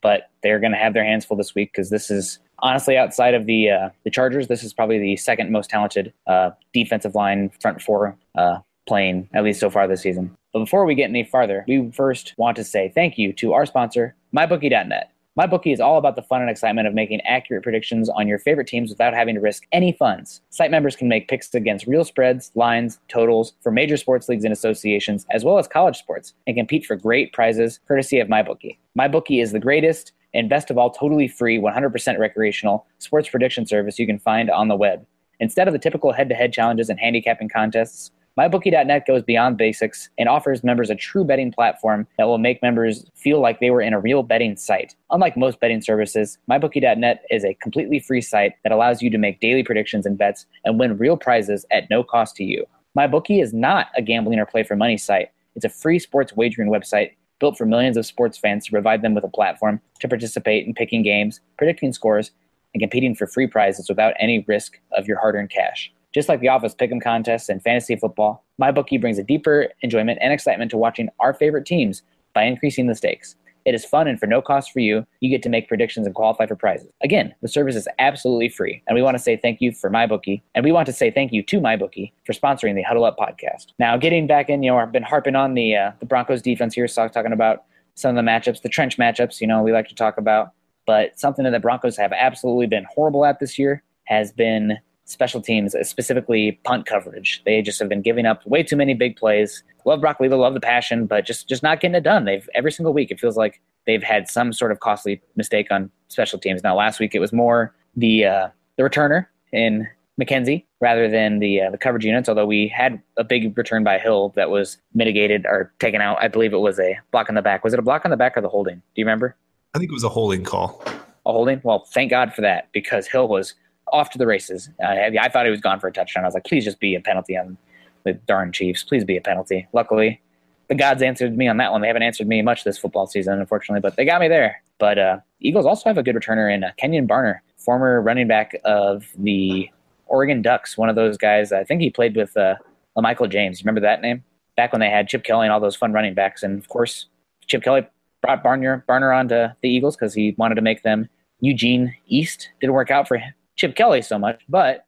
But they're going to have their hands full this week because this is honestly, outside of the uh, the Chargers, this is probably the second most talented uh, defensive line front four uh, playing at least so far this season. But before we get any farther, we first want to say thank you to our sponsor, MyBookie.net. MyBookie is all about the fun and excitement of making accurate predictions on your favorite teams without having to risk any funds. Site members can make picks against real spreads, lines, totals for major sports leagues and associations, as well as college sports, and compete for great prizes courtesy of MyBookie. MyBookie is the greatest and best of all, totally free, 100% recreational sports prediction service you can find on the web. Instead of the typical head to head challenges and handicapping contests, MyBookie.net goes beyond basics and offers members a true betting platform that will make members feel like they were in a real betting site. Unlike most betting services, MyBookie.net is a completely free site that allows you to make daily predictions and bets and win real prizes at no cost to you. MyBookie is not a gambling or play for money site. It's a free sports wagering website built for millions of sports fans to provide them with a platform to participate in picking games, predicting scores, and competing for free prizes without any risk of your hard earned cash. Just like the Office Pick'em contests and fantasy football, MyBookie brings a deeper enjoyment and excitement to watching our favorite teams by increasing the stakes. It is fun and for no cost for you, you get to make predictions and qualify for prizes. Again, the service is absolutely free, and we want to say thank you for MyBookie, and we want to say thank you to MyBookie for sponsoring the Huddle Up podcast. Now, getting back in, you know, I've been harping on the uh, the Broncos defense here, so talking about some of the matchups, the trench matchups, you know, we like to talk about. But something that the Broncos have absolutely been horrible at this year has been special teams, specifically punt coverage. They just have been giving up way too many big plays. Love Brock Olivo, love the passion, but just just not getting it done. They've every single week it feels like they've had some sort of costly mistake on special teams. Now last week it was more the uh, the returner in McKenzie rather than the uh, the coverage units. Although we had a big return by Hill that was mitigated or taken out. I believe it was a block on the back. Was it a block on the back or the holding? Do you remember? I think it was a holding call. A holding. Well, thank God for that because Hill was off to the races. Uh, I thought he was gone for a touchdown. I was like, please just be a penalty on the darn Chiefs. Please be a penalty. Luckily, the gods answered me on that one. They haven't answered me much this football season, unfortunately, but they got me there. But uh, Eagles also have a good returner in uh, Kenjon Barner, former running back of the Oregon Ducks. One of those guys. I think he played with uh, Michael James. Remember that name? Back when they had Chip Kelly and all those fun running backs, and of course, Chip Kelly brought Barner Barner onto the Eagles because he wanted to make them Eugene East. Didn't work out for him Chip Kelly so much, but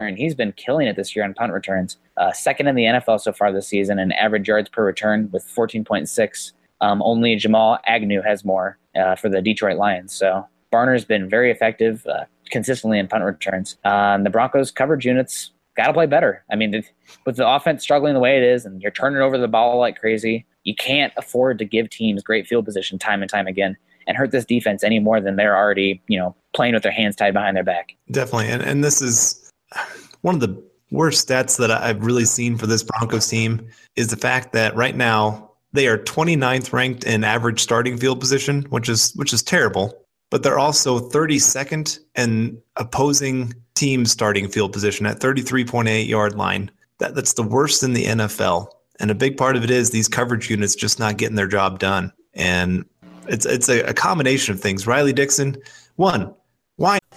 and he's been killing it this year on punt returns. Uh, second in the NFL so far this season in average yards per return with 14.6. Um, only Jamal Agnew has more uh, for the Detroit Lions. So Barner's been very effective uh, consistently in punt returns. Uh, the Broncos coverage units got to play better. I mean, with the offense struggling the way it is, and you're turning over the ball like crazy, you can't afford to give teams great field position time and time again and hurt this defense any more than they're already, you know, playing with their hands tied behind their back. Definitely. And, and this is one of the worst stats that I've really seen for this Broncos team is the fact that right now they are 29th ranked in average starting field position, which is which is terrible. But they're also 32nd in opposing team starting field position at 33.8 yard line. That, that's the worst in the NFL. And a big part of it is these coverage units just not getting their job done. And it's it's a, a combination of things. Riley Dixon, one, why?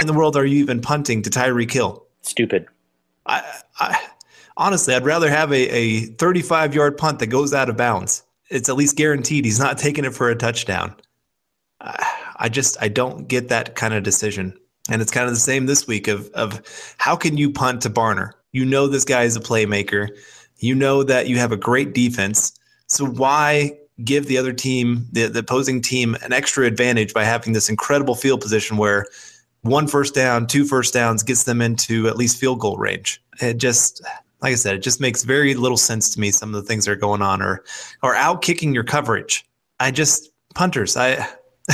In the world are you even punting to Tyreek Hill? Stupid. I, I honestly, I'd rather have a, a 35 yard punt that goes out of bounds. It's at least guaranteed he's not taking it for a touchdown. I just I don't get that kind of decision. And it's kind of the same this week of of how can you punt to Barner? You know this guy is a playmaker. You know that you have a great defense. So why give the other team, the, the opposing team, an extra advantage by having this incredible field position where one first down, two first downs gets them into at least field goal range. It just, like I said, it just makes very little sense to me. Some of the things that are going on, or or out kicking your coverage. I just punters. I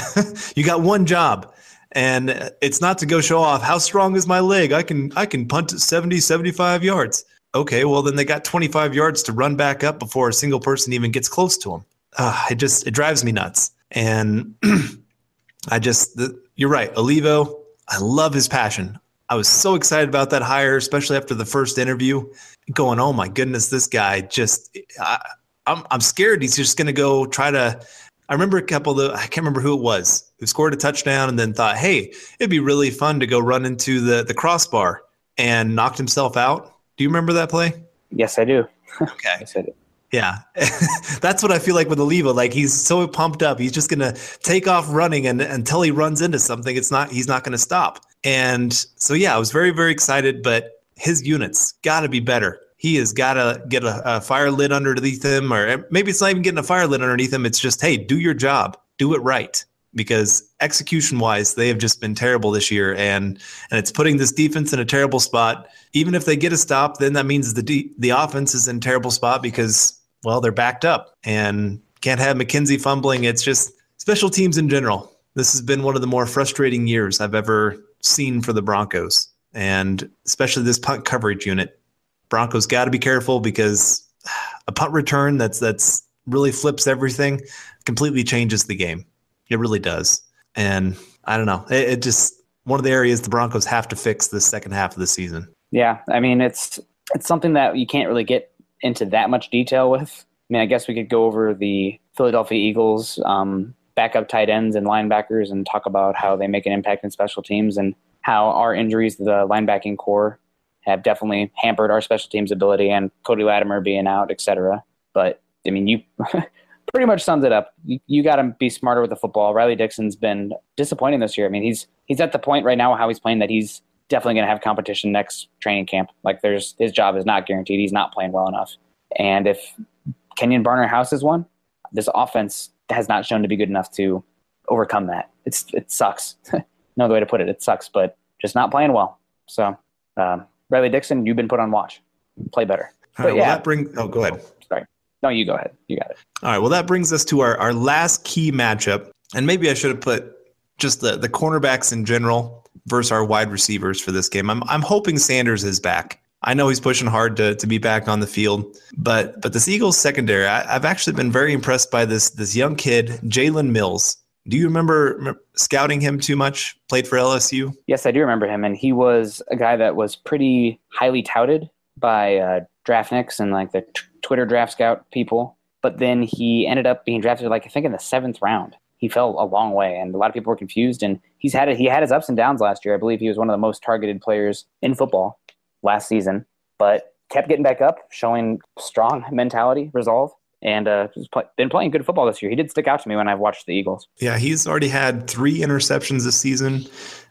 you got one job, and it's not to go show off how strong is my leg. I can I can punt at 70, 75 yards. Okay, well then they got 25 yards to run back up before a single person even gets close to them. Uh, it just it drives me nuts. And I just the, you're right, Olivo. I love his passion. I was so excited about that hire, especially after the first interview. Going, oh my goodness, this guy just I, I'm I'm scared he's just going to go try to. I remember a couple of the I can't remember who it was who scored a touchdown and then thought, hey, it'd be really fun to go run into the the crossbar and knocked himself out. Do you remember that play? Yes, I do. Okay. yes, I do. Yeah, that's what I feel like with Olivo. Like he's so pumped up, he's just gonna take off running, and until he runs into something, it's not he's not gonna stop. And so yeah, I was very very excited, but his units got to be better. He has got to get a, a fire lit underneath him, or eh, maybe it's not even getting a fire lit underneath him. It's just hey, do your job, do it right, because execution wise, they have just been terrible this year, and and it's putting this defense in a terrible spot. Even if they get a stop, then that means the de- the offense is in terrible spot because well, they're backed up and can't have McKenzie fumbling. It's just special teams in general. This has been one of the more frustrating years I've ever seen for the Broncos, and especially this punt coverage unit. Broncos got to be careful because a punt return that's that's really flips everything, completely changes the game. It really does. And I don't know. It, it just one of the areas the Broncos have to fix the second half of the season. Yeah, I mean it's it's something that you can't really get into that much detail with. I mean, I guess we could go over the Philadelphia Eagles um, backup tight ends and linebackers and talk about how they make an impact in special teams and how our injuries to the linebacking corps have definitely hampered our special teams ability and Cody Latimer being out, et cetera. But I mean, you pretty much sums it up. You, you got to be smarter with the football. Riley Dixon's been disappointing this year. I mean, he's he's at the point right now how he's playing that he's definitely going to have competition next training camp. Like, there's his job is not guaranteed. He's not playing well enough. And if Kenjon Barner House is one, this offense has not shown to be good enough to overcome that. It's it sucks. no other way to put it. It sucks, but just not playing well. So, um, Riley Dixon, you've been put on watch. Play better. All right, well, yeah, that bring. Oh, go ahead. Sorry. No, you go ahead. You got it. All right. Well, that brings us to our, our last key matchup. And maybe I should have put just the, the cornerbacks in general versus our wide receivers for this game. I'm, I'm hoping Sanders is back. I know he's pushing hard to, to be back on the field, but but this Eagles secondary, I, have actually been very impressed by this this young kid, Jalen Mills. Do you remember scouting him too much? Played for LSU. Yes, I do remember him, and he was a guy that was pretty highly touted by uh, draftniks and like the t- Twitter draft scout people. But then he ended up being drafted, like I think in the seventh round. He fell a long way, and a lot of people were confused. And he's had it. He had his ups and downs last year. I believe he was one of the most targeted players in football last season, but kept getting back up, showing strong mentality, resolve, and uh, been playing good football this year. He did stick out to me when I've watched the Eagles. Yeah, he's already had three interceptions this season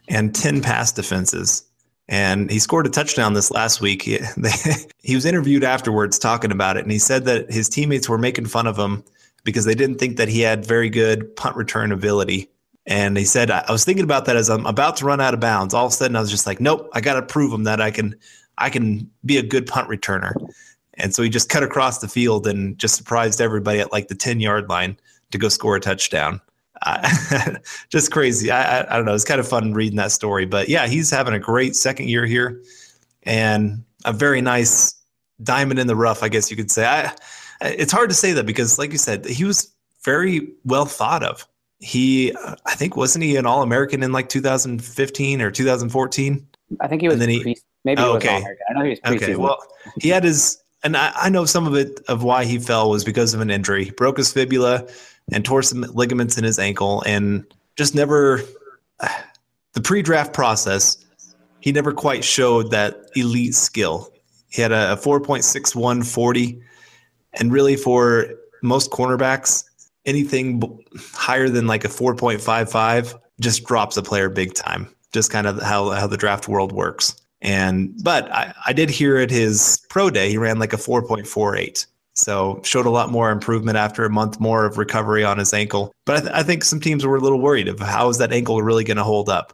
and 10 pass defenses. And he scored a touchdown this last week. He, they, he was interviewed afterwards talking about it, and he said that his teammates were making fun of him because they didn't think that he had very good punt return ability. And he said, I was thinking about that as I'm about to run out of bounds. All of a sudden, I was just like, nope, I got to prove him that I can, I can be a good punt returner. And so he just cut across the field and just surprised everybody at like the 10 yard line to go score a touchdown. Uh, just crazy. I, I, I don't know. It's kind of fun reading that story. But yeah, he's having a great second year here and a very nice diamond in the rough, I guess you could say. I, it's hard to say that because, like you said, he was very well thought of. He, I think, wasn't he an All American in like 2015 or 2014? I think he was. And then he, pre- maybe oh, okay. I know he was Okay. Well, he had his, and I, I know some of it of why he fell was because of an injury. He broke his fibula and tore some ligaments in his ankle, and just never. The pre-draft process, he never quite showed that elite skill. He had a 4.61 40, and really for most cornerbacks, anything higher than like a 4.55 just drops a player big time. Just kind of how how the draft world works. And but I, I did hear at his pro day he ran like a 4.48. So showed a lot more improvement after a month more of recovery on his ankle. But I, th- I think some teams were a little worried of how is that ankle really going to hold up.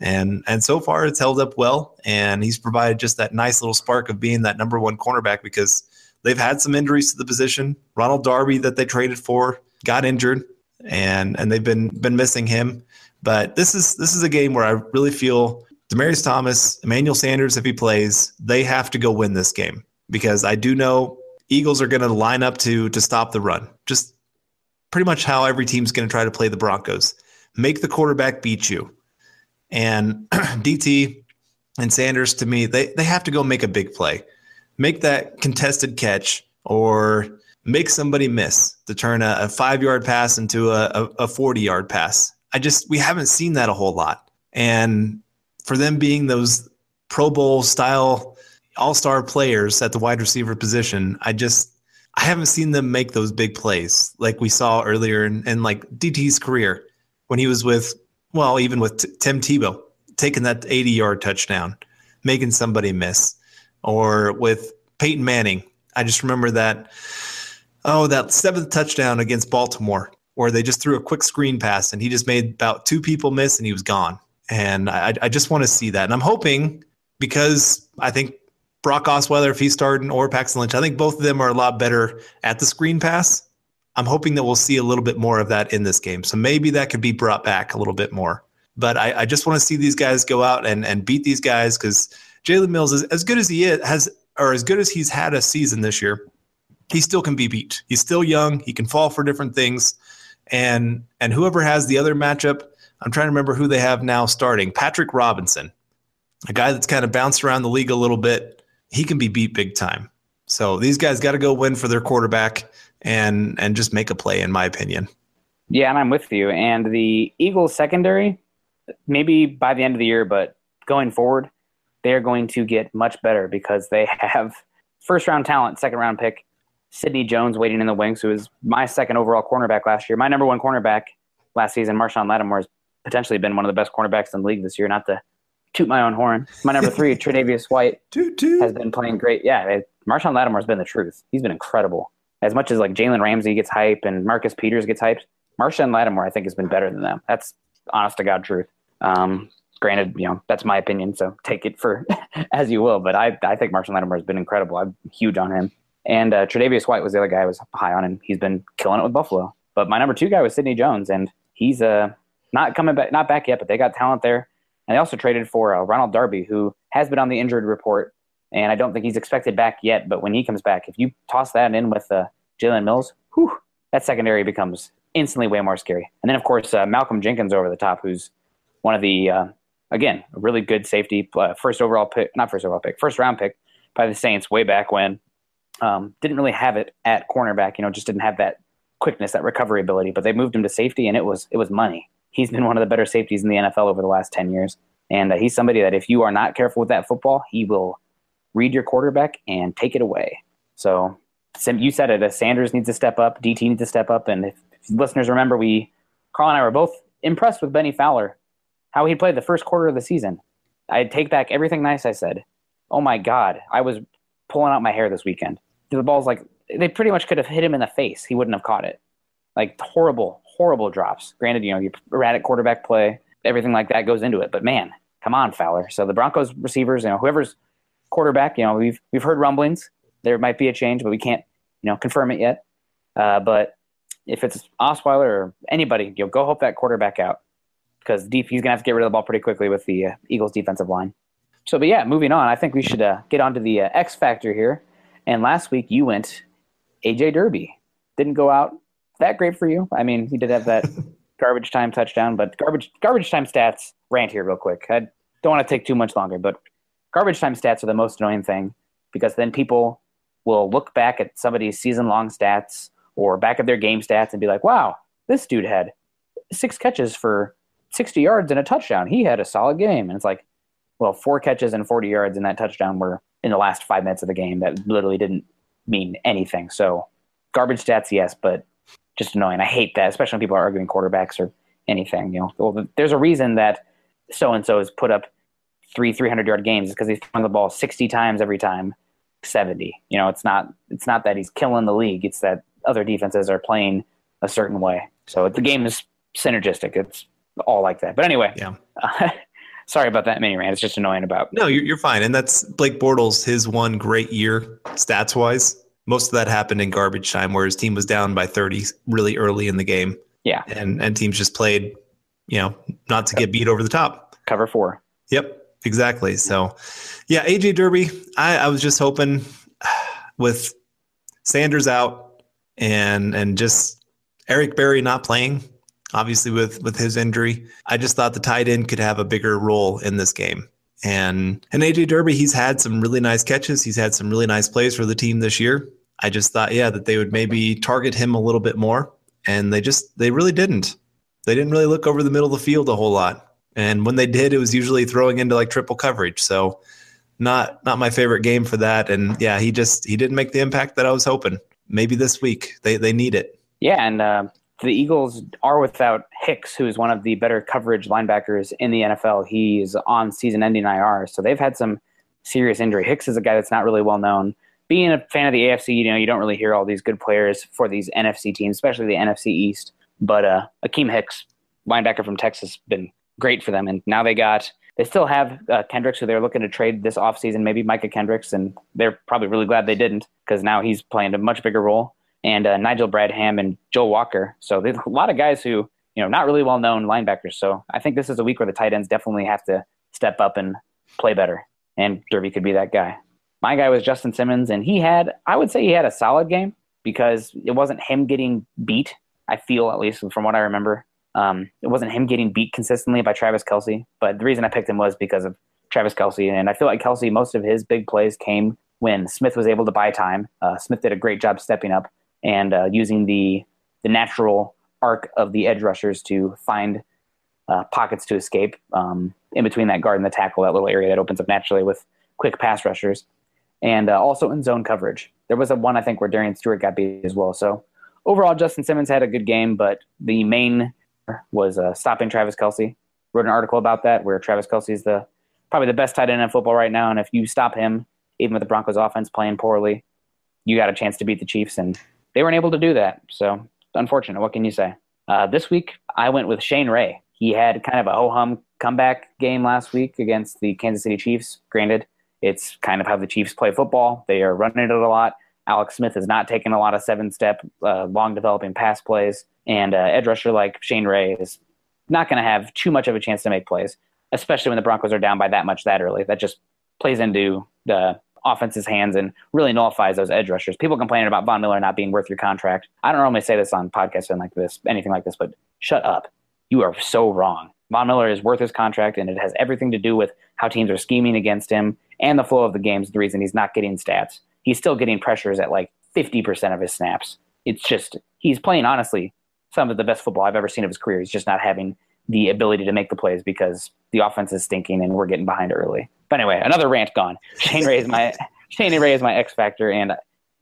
And and so far it's held up well, and he's provided just that nice little spark of being that number one cornerback because they've had some injuries to the position. Ronald Darby that they traded for got injured, and and they've been been missing him. But this is this is a game where I really feel Demaryius Thomas, Emmanuel Sanders, if he plays, they have to go win this game because I do know Eagles are going to line up to to stop the run. Just pretty much how every team's going to try to play the Broncos. Make the quarterback beat you. And DT and Sanders, to me, they, they have to go make a big play. Make that contested catch or make somebody miss to turn a, a five yard pass into a, a 40 yard pass. I just, we haven't seen that a whole lot. And for them being those Pro Bowl style all star players at the wide receiver position, I just, I haven't seen them make those big plays like we saw earlier in, in like DT's career when he was with, well, even with Tim Tebow, taking that 80 yard touchdown, making somebody miss, or with Peyton Manning. I just remember that oh, that seventh touchdown against Baltimore, where they just threw a quick screen pass and he just made about two people miss and he was gone. And I, I just want to see that. And I'm hoping because I think Brock Osweiler, if he's starting, or Paxton Lynch, I think both of them are a lot better at the screen pass. I'm hoping that we'll see a little bit more of that in this game. So maybe that could be brought back a little bit more. But I, I just want to see these guys go out and, and beat these guys because Jalen Mills is as good as he is, has or as good as he's had a season this year he still can be beat. He's still young. He can fall for different things. And and whoever has the other matchup, I'm trying to remember who they have now starting. Patrick Robinson, a guy that's kind of bounced around the league a little bit. He can be beat big time. So these guys got to go win for their quarterback and and just make a play, in my opinion. Yeah, and I'm with you. And the Eagles secondary, maybe by the end of the year, but going forward, they are going to get much better because they have first round talent, second round pick, Sidney Jones waiting in the wings, who was my second overall cornerback last year. My number one cornerback last season, Marshon Lattimore, has potentially been one of the best cornerbacks in the league this year. Not to toot my own horn. My number three, Tre'Davious White, toot, toot. has been playing great. Yeah, Marshon Lattimore has been the truth. He's been incredible. As much as like Jalen Ramsey gets hype and Marcus Peters gets hyped, Marshon Lattimore I think has been better than them. That's honest to God truth. Um, granted, you know that's my opinion, so take it for as you will. But I I think Marshon Lattimore has been incredible. I'm huge on him. And uh, Tre'Davious White was the other guy I was high on, and he's been killing it with Buffalo. But my number two guy was Sidney Jones, and he's uh, not coming back, not back yet, but they got talent there. And they also traded for uh, Ronald Darby, who has been on the injured report, and I don't think he's expected back yet. But when he comes back, if you toss that in with uh, Jalen Mills, whew, that secondary becomes instantly way more scary. And then, of course, uh, Malcolm Jenkins over the top, who's one of the, uh, again, a really good safety, uh, first overall pick, not first overall pick, first round pick by the Saints way back when. Um, didn't really have it at cornerback, you know, just didn't have that quickness, that recovery ability. But they moved him to safety, and it was it was money. He's been one of the better safeties in the NFL over the last ten years, and uh, he's somebody that if you are not careful with that football, he will read your quarterback and take it away. So you said it. Sanders needs to step up. DT needs to step up. And if, if listeners remember, we Carl and I were both impressed with Bennie Fowler, how he played the first quarter of the season. I take back everything nice I said. Oh my God, I was pulling out my hair this weekend the ball's like they pretty much could have hit him in the face. He wouldn't have caught it. Like horrible, horrible drops. Granted, you know, erratic quarterback play, everything like that goes into it. But man, come on, Fowler. So the Broncos receivers, you know, whoever's quarterback, you know, we've we've heard rumblings. there might be a change, but we can't, you know, confirm it yet. Uh, but if it's Osweiler or anybody, you know, go help that quarterback out because deep, he's gonna have to get rid of the ball pretty quickly with the uh, Eagles' defensive line. So, but yeah, moving on. I think we should uh, get on to the uh, X factor here. And last week you went AJ Derby. Didn't go out that great for you. I mean, he did have that garbage time touchdown, but garbage garbage time stats rant here real quick. I don't want to take too much longer, but garbage time stats are the most annoying thing because then people will look back at somebody's season long stats or back at their game stats and be like, wow, this dude had six catches for 60 yards and a touchdown. He had a solid game. And it's like, well, four catches and 40 yards in that touchdown were in the last five minutes of the game. That literally didn't mean anything. So garbage stats, yes, but just annoying. I hate that, especially when people are arguing quarterbacks or anything. You know, well, there's a reason that so and so has put up three 300 yard games because he's throwing the ball 60 times every time, 70. You know, it's not it's not that he's killing the league. It's that other defenses are playing a certain way. So the game is synergistic. It's all like that. But anyway, Yeah. uh, sorry about that mini rant. It's just annoying about. No, you're, you're fine. And that's Blake Bortles, his one great year stats wise. Most of that happened in garbage time where his team was down by 30 really early in the game. Yeah, And, and teams just played, you know, not to get beat over the top. cover four. Yep, exactly. So, yeah, AJ Derby, I, I was just hoping with Sanders out and and just Eric Berry not playing, obviously with with his injury, I just thought the tight end could have a bigger role in this game. And and AJ Derby, he's had some really nice catches. He's had some really nice plays for the team this year. I just thought, yeah, that they would maybe target him a little bit more, and they just they really didn't. They didn't really look over the middle of the field a whole lot. And when they did, it was usually throwing into like triple coverage. So not not my favorite game for that. And yeah, he just he didn't make the impact that I was hoping. Maybe this week they they need it. Yeah, and uh, the Eagles are without Hicks, who is one of the better coverage linebackers in the NFL. He's on season-ending IR, so they've had some serious injury. Hicks is a guy that's not really well known. Being a fan of the AFC, you know, you don't really hear all these good players for these NFC teams, especially the NFC East. But uh, Akeem Hicks, linebacker from Texas, been great for them. And now they got they still have uh, Kendricks, who they're looking to trade this offseason, maybe Mychal Kendricks, and they're probably really glad they didn't because now he's playing a much bigger role. And uh, Nigel Bradham and Joe Walker. So there's a lot of guys who, you know, not really well known linebackers. So I think this is a week where the tight ends definitely have to step up and play better. And Derby could be that guy. My guy was Justin Simmons, and he had, I would say he had a solid game because it wasn't him getting beat. I feel, at least from what I remember, um, it wasn't him getting beat consistently by Travis Kelce, but the reason I picked him was because of Travis Kelce. And I feel like Kelce, most of his big plays came when Smith was able to buy time. Uh, Smith did a great job stepping up and uh, using the the natural arc of the edge rushers to find uh, pockets to escape um, in between that guard and the tackle, that little area that opens up naturally with quick pass rushers, and uh, also in zone coverage. There was a one I think where Darian Stewart got beat as well. So overall, Justin Simmons had a good game, but the main was uh, stopping Travis Kelce. Wrote an article about that where Travis Kelce is the probably the best tight end in football right now, and if you stop him, even with the Broncos offense playing poorly, you got a chance to beat the Chiefs, and they weren't able to do that. So unfortunate. What can you say? Uh, this week, I went with Shane Ray. He had kind of a ho hum comeback game last week against the Kansas City Chiefs. Granted, it's kind of how the Chiefs play football. They are running it a lot. Alex Smith is not taking a lot of seven step, uh, long developing pass plays. And uh, edge rusher like Shane Ray is not going to have too much of a chance to make plays, especially when the Broncos are down by that much that early. That just plays into the offense's hands and really nullifies those edge rushers. People complaining about Von Miller not being worth your contract. I don't normally say this on podcasts like this, anything like this, but shut up. You are so wrong. Von Miller is worth his contract, and it has everything to do with how teams are scheming against him and the flow of the games. The reason he's not getting stats, he's still getting pressures at like 50% of his snaps. It's just he's playing honestly some of the best football I've ever seen of his career. He's just not having the ability to make the plays because the offense is stinking and we're getting behind early. But anyway, another rant gone. Shane Ray is my Shane Ray is my X factor, and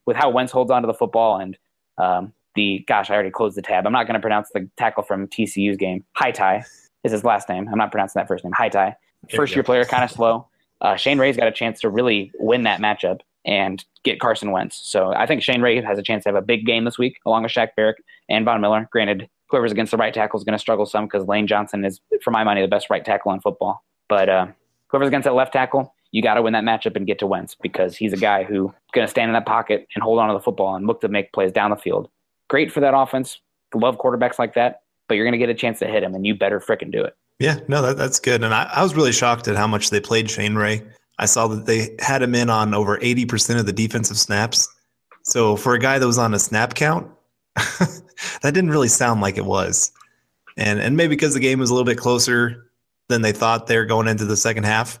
with how Wentz holds onto the football and um, the gosh, I already closed the tab. I'm not going to pronounce the tackle from TCU's game. Vaitai is his last name. I'm not pronouncing that first name. Vaitai, first year player, kind of slow. Uh, Shane Ray's got a chance to really win that matchup and get Carson Wentz. So I think Shane Ray has a chance to have a big game this week, along with Shaq Barrett and Von Miller. Granted, whoever's against the right tackle is going to struggle some because Lane Johnson is, for my money, the best right tackle in football. But uh, whoever's against that left tackle, you got to win that matchup and get to Wentz because he's a guy who's going to stand in that pocket and hold on to the football and look to make plays down the field. Great for that offense. Love quarterbacks like that, but you're going to get a chance to hit him, and you better fricking do it. Yeah, no, that, that's good. And I, I was really shocked at how much they played Shane Ray. I saw that they had him in on over 80% of the defensive snaps. So for a guy that was on a snap count, that didn't really sound like it was. And and maybe because the game was a little bit closer than they thought they're going into the second half,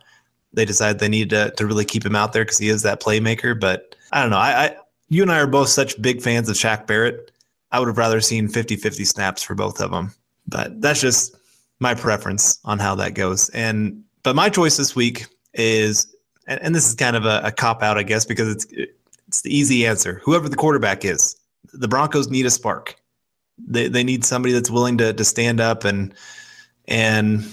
they decided they needed to, to really keep him out there because he is that playmaker. But I don't know. I, I you and I are both such big fans of Shaq Barrett. I would have rather seen 50-50 snaps for both of them. But that's just my preference on how that goes. And but my choice this week is and, and this is kind of a, a cop out, I guess, because it's it's the easy answer. Whoever the quarterback is, the Broncos need a spark. They they need somebody that's willing to to stand up and and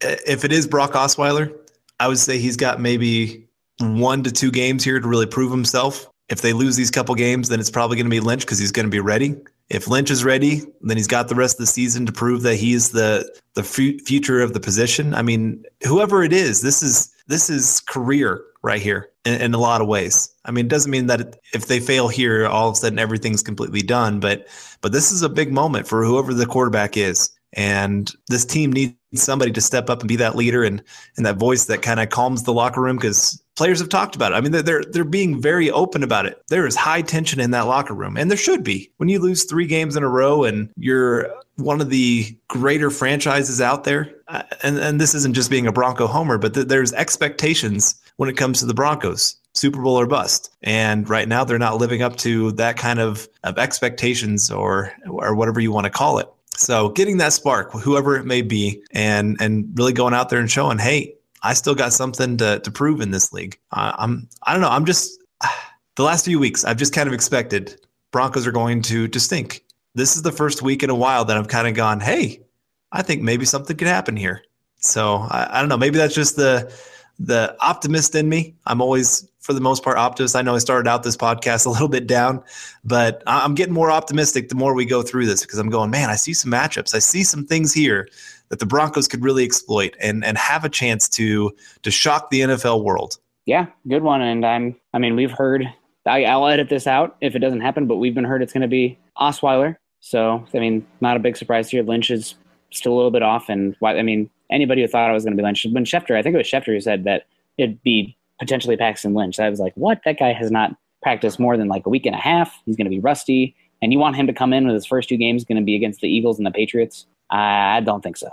if it is Brock Osweiler, I would say he's got maybe one to two games here to really prove himself. If they lose these couple games, then it's probably going to be Lynch because he's going to be ready. If Lynch is ready, then he's got the rest of the season to prove that he's the the future of the position. I mean, whoever it is, this is this is career right here in, in, a lot of ways. I mean, it doesn't mean that if they fail here, all of a sudden everything's completely done. But but this is a big moment for whoever the quarterback is, and this team needs somebody to step up and be that leader and and that voice that kind of calms the locker room because players have talked about it. I mean, they're, they're being very open about it. There is high tension in that locker room, and there should be. When you lose three games in a row and you're one of the greater franchises out there, uh, and and this isn't just being a Bronco homer, but th- there's expectations when it comes to the Broncos. Super Bowl or bust. And right now they're not living up to that kind of, of expectations or or whatever you want to call it. So getting that spark, whoever it may be, and and really going out there and showing, hey, I still got something to, to prove in this league. Uh, I'm I don't know. I'm just the last few weeks I've just kind of expected Broncos are going to to stink. This is the first week in a while that I've kind of gone, hey, I think maybe something could happen here. So I, I don't know. Maybe that's just the the optimist in me. I'm always, for the most part, optimist. I know I started out this podcast a little bit down, but I'm getting more optimistic the more we go through this because I'm going, man, I see some matchups. I see some things here that the Broncos could really exploit and and have a chance to to shock the NFL world. Yeah, good one. And I'm, I mean, we've heard. I, I'll edit this out if it doesn't happen, but we've been heard it's going to be Osweiler. So I mean, not a big surprise here. Lynch is still a little bit off, and why? I mean, anybody who thought I was going to be Lynch, when Schefter, I think it was Schefter who said that it'd be potentially Paxton Lynch. I was like, what? That guy has not practiced more than like a week and a half. He's going to be rusty, and you want him to come in with his first two games going to be against the Eagles and the Patriots? I don't think so.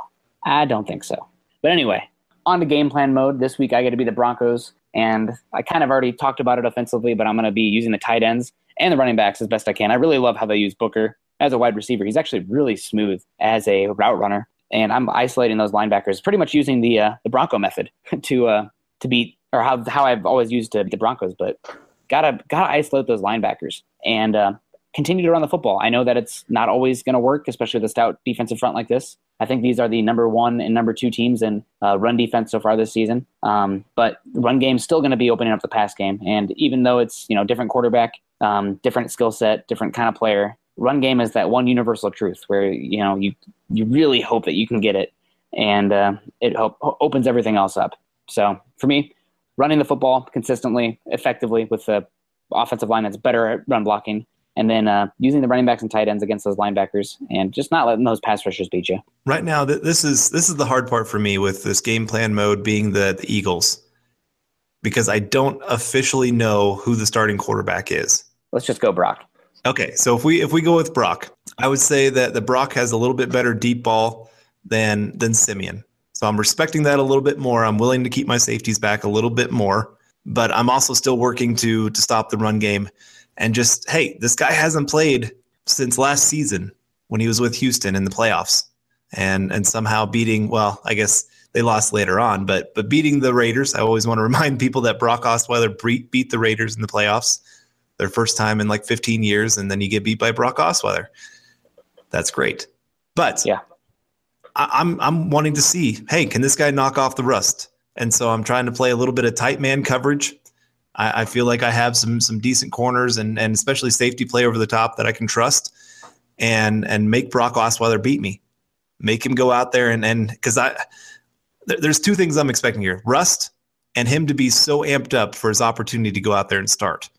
I don't think so. But anyway, on to game plan mode. This week I get to be the Broncos, and I kind of already talked about it offensively, but I'm going to be using the tight ends and the running backs as best I can. I really love how they use Booker as a wide receiver. He's actually really smooth as a route runner and I'm isolating those linebackers, pretty much using the uh, the Bronco method to uh, to beat or how how I've always used to beat the Broncos. But gotta gotta isolate those linebackers and uh, continue to run the football. I know that it's not always going to work, especially with a stout defensive front like this. I think these are the number one and number two teams in uh, run defense so far this season. Um, but run game still going to be opening up the pass game, and even though it's you know different quarterback, um, different skill set, different kind of player, run game is that one universal truth where you know you you really hope that you can get it, and uh, it hope, opens everything else up. So for me, running the football consistently, effectively with the offensive line that's better at run blocking, and then uh, using the running backs and tight ends against those linebackers, and just not letting those pass rushers beat you. Right now, th- this is this is the hard part for me with this game plan mode being the, the Eagles, because I don't officially know who the starting quarterback is. Let's just go Brock. Okay, so if we if we go with Brock, I would say that the Brock has a little bit better deep ball than than Siemian. So I'm respecting that a little bit more. I'm willing to keep my safeties back a little bit more, but I'm also still working to to stop the run game and just hey, this guy hasn't played since last season when he was with Houston in the playoffs and and somehow beating well, I guess they lost later on, but but beating the Raiders. I always want to remind people that Brock Osweiler beat, beat the Raiders in the playoffs their first time in like 15 years, and then you get beat by Brock Osweiler. That's great. But yeah, I, am I'm, I'm wanting to see, hey, can this guy knock off the rust? And so I'm trying to play a little bit of tight man coverage. I, I feel like I have some some decent corners and and especially safety play over the top that I can trust, and and make Brock Osweiler beat me, make him go out there and and because I there's two things I'm expecting here: rust and him to be so amped up for his opportunity to go out there and start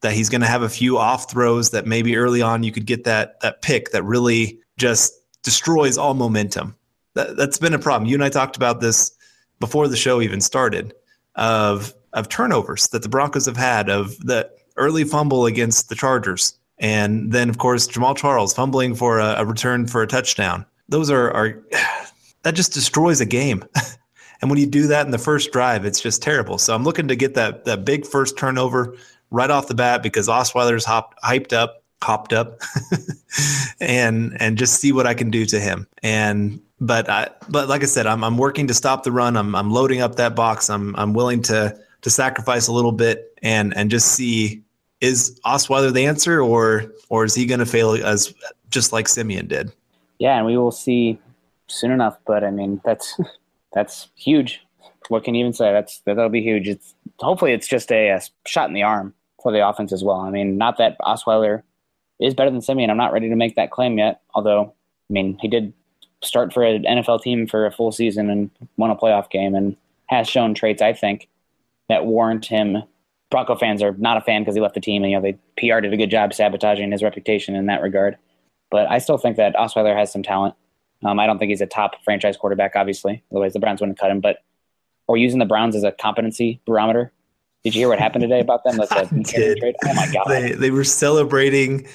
that he's going to have a few off throws that maybe early on you could get that that pick that really just destroys all momentum. That, that's been a problem. You and I talked about this before the show even started of of turnovers that the Broncos have had of the early fumble against the Chargers and then of course Jamaal Charles fumbling for a, a return for a touchdown. Those are are that just destroys a game. and when you do that in the first drive, it's just terrible. So I'm looking to get that that big first turnover right off the bat because Osweiler's hopped hyped up, hopped up, and and just see what I can do to him. And but I but like I said, I'm I'm working to stop the run. I'm I'm loading up that box. I'm I'm willing to to sacrifice a little bit and and just see is Osweiler the answer or or is he going to fail as just like Siemian did? Yeah, and we will see soon enough. But I mean, that's that's huge. What can you even say? That's that'll be huge. It's hopefully it's just a, a shot in the arm for the offense as well. I mean, not that Osweiler is better than Siemian. I'm not ready to make that claim yet. Although, I mean, he did start for an NFL team for a full season and won a playoff game and has shown traits I think that warrant him. Bronco fans are not a fan because he left the team, and you know they PR did a good job sabotaging his reputation in that regard. But I still think that Osweiler has some talent. Um, I don't think he's a top franchise quarterback, obviously. Otherwise, the Browns wouldn't cut him. But we're using the Browns as a competency barometer. Did you hear what happened today about them? That's a trade. Oh my god! They they were celebrating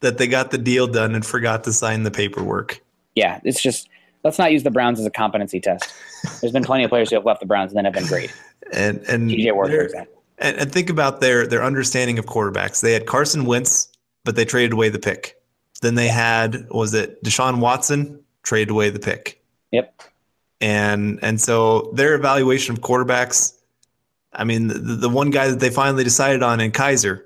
that they got the deal done and forgot to sign the paperwork. Yeah, it's just let's not use the Browns as a competency test. There's been plenty of players who have left the Browns and then have been great. And and T.J. Ward, for example. And, and think about their their understanding of quarterbacks. They had Carson Wentz, but they traded away the pick. Then they had was it Deshaun Watson traded away the pick. Yep. And and so their evaluation of quarterbacks, I mean, the, the one guy that they finally decided on in Kizer,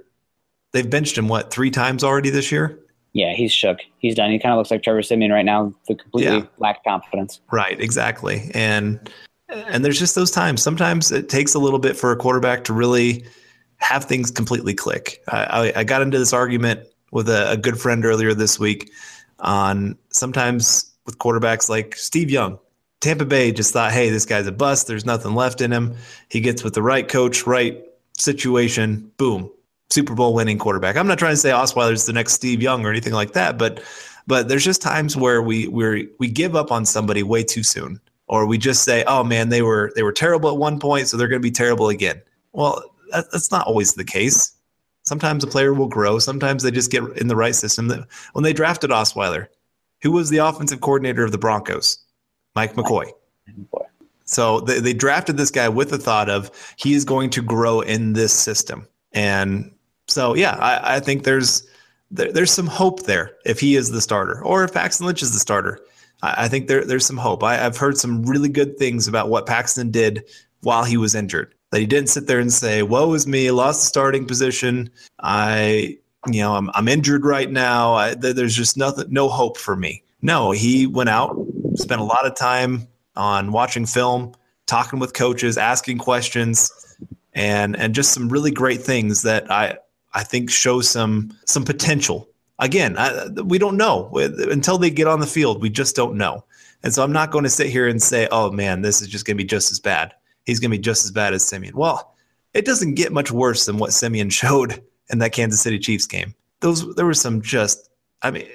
they've benched him what three times already this year. Yeah, he's shook. He's done. He kind of looks like Trevor Siemian right now. The completely yeah. lack confidence. Right. Exactly. And and there's just those times. Sometimes it takes a little bit for a quarterback to really have things completely click. I, I, I got into this argument with a, a good friend earlier this week on sometimes with quarterbacks like Steve Young. Tampa Bay just thought, hey, this guy's a bust. There's nothing left in him. He gets with the right coach, right situation, boom, Super Bowl winning quarterback. I'm not trying to say Osweiler's the next Steve Young or anything like that, but but there's just times where we we we give up on somebody way too soon, or we just say, oh man, they were they were terrible at one point, so they're going to be terrible again. Well, that, that's not always the case. Sometimes a player will grow. Sometimes they just get in the right system. When they drafted Osweiler, who was the offensive coordinator of the Broncos? Mike McCoy. So they, they drafted this guy with the thought of he is going to grow in this system. And so, yeah, I, I think there's there, there's some hope there if he is the starter or if Paxton Lynch is the starter. I, I think there, there's some hope. I, I've heard some really good things about what Paxton did while he was injured. That he didn't sit there and say, "Woe is me, lost the starting position. I, you know, I'm, I'm injured right now. I, there's just nothing, no hope for me." No, he went out, spent a lot of time on watching film, talking with coaches, asking questions, and and just some really great things that I I think show some some potential. Again, I, we don't know until they get on the field. We just don't know. And so I'm not going to sit here and say, "Oh man, this is just going to be just as bad." He's going to be just as bad as Siemian." Well, it doesn't get much worse than what Siemian showed in that Kansas City Chiefs game. Those there were some just I mean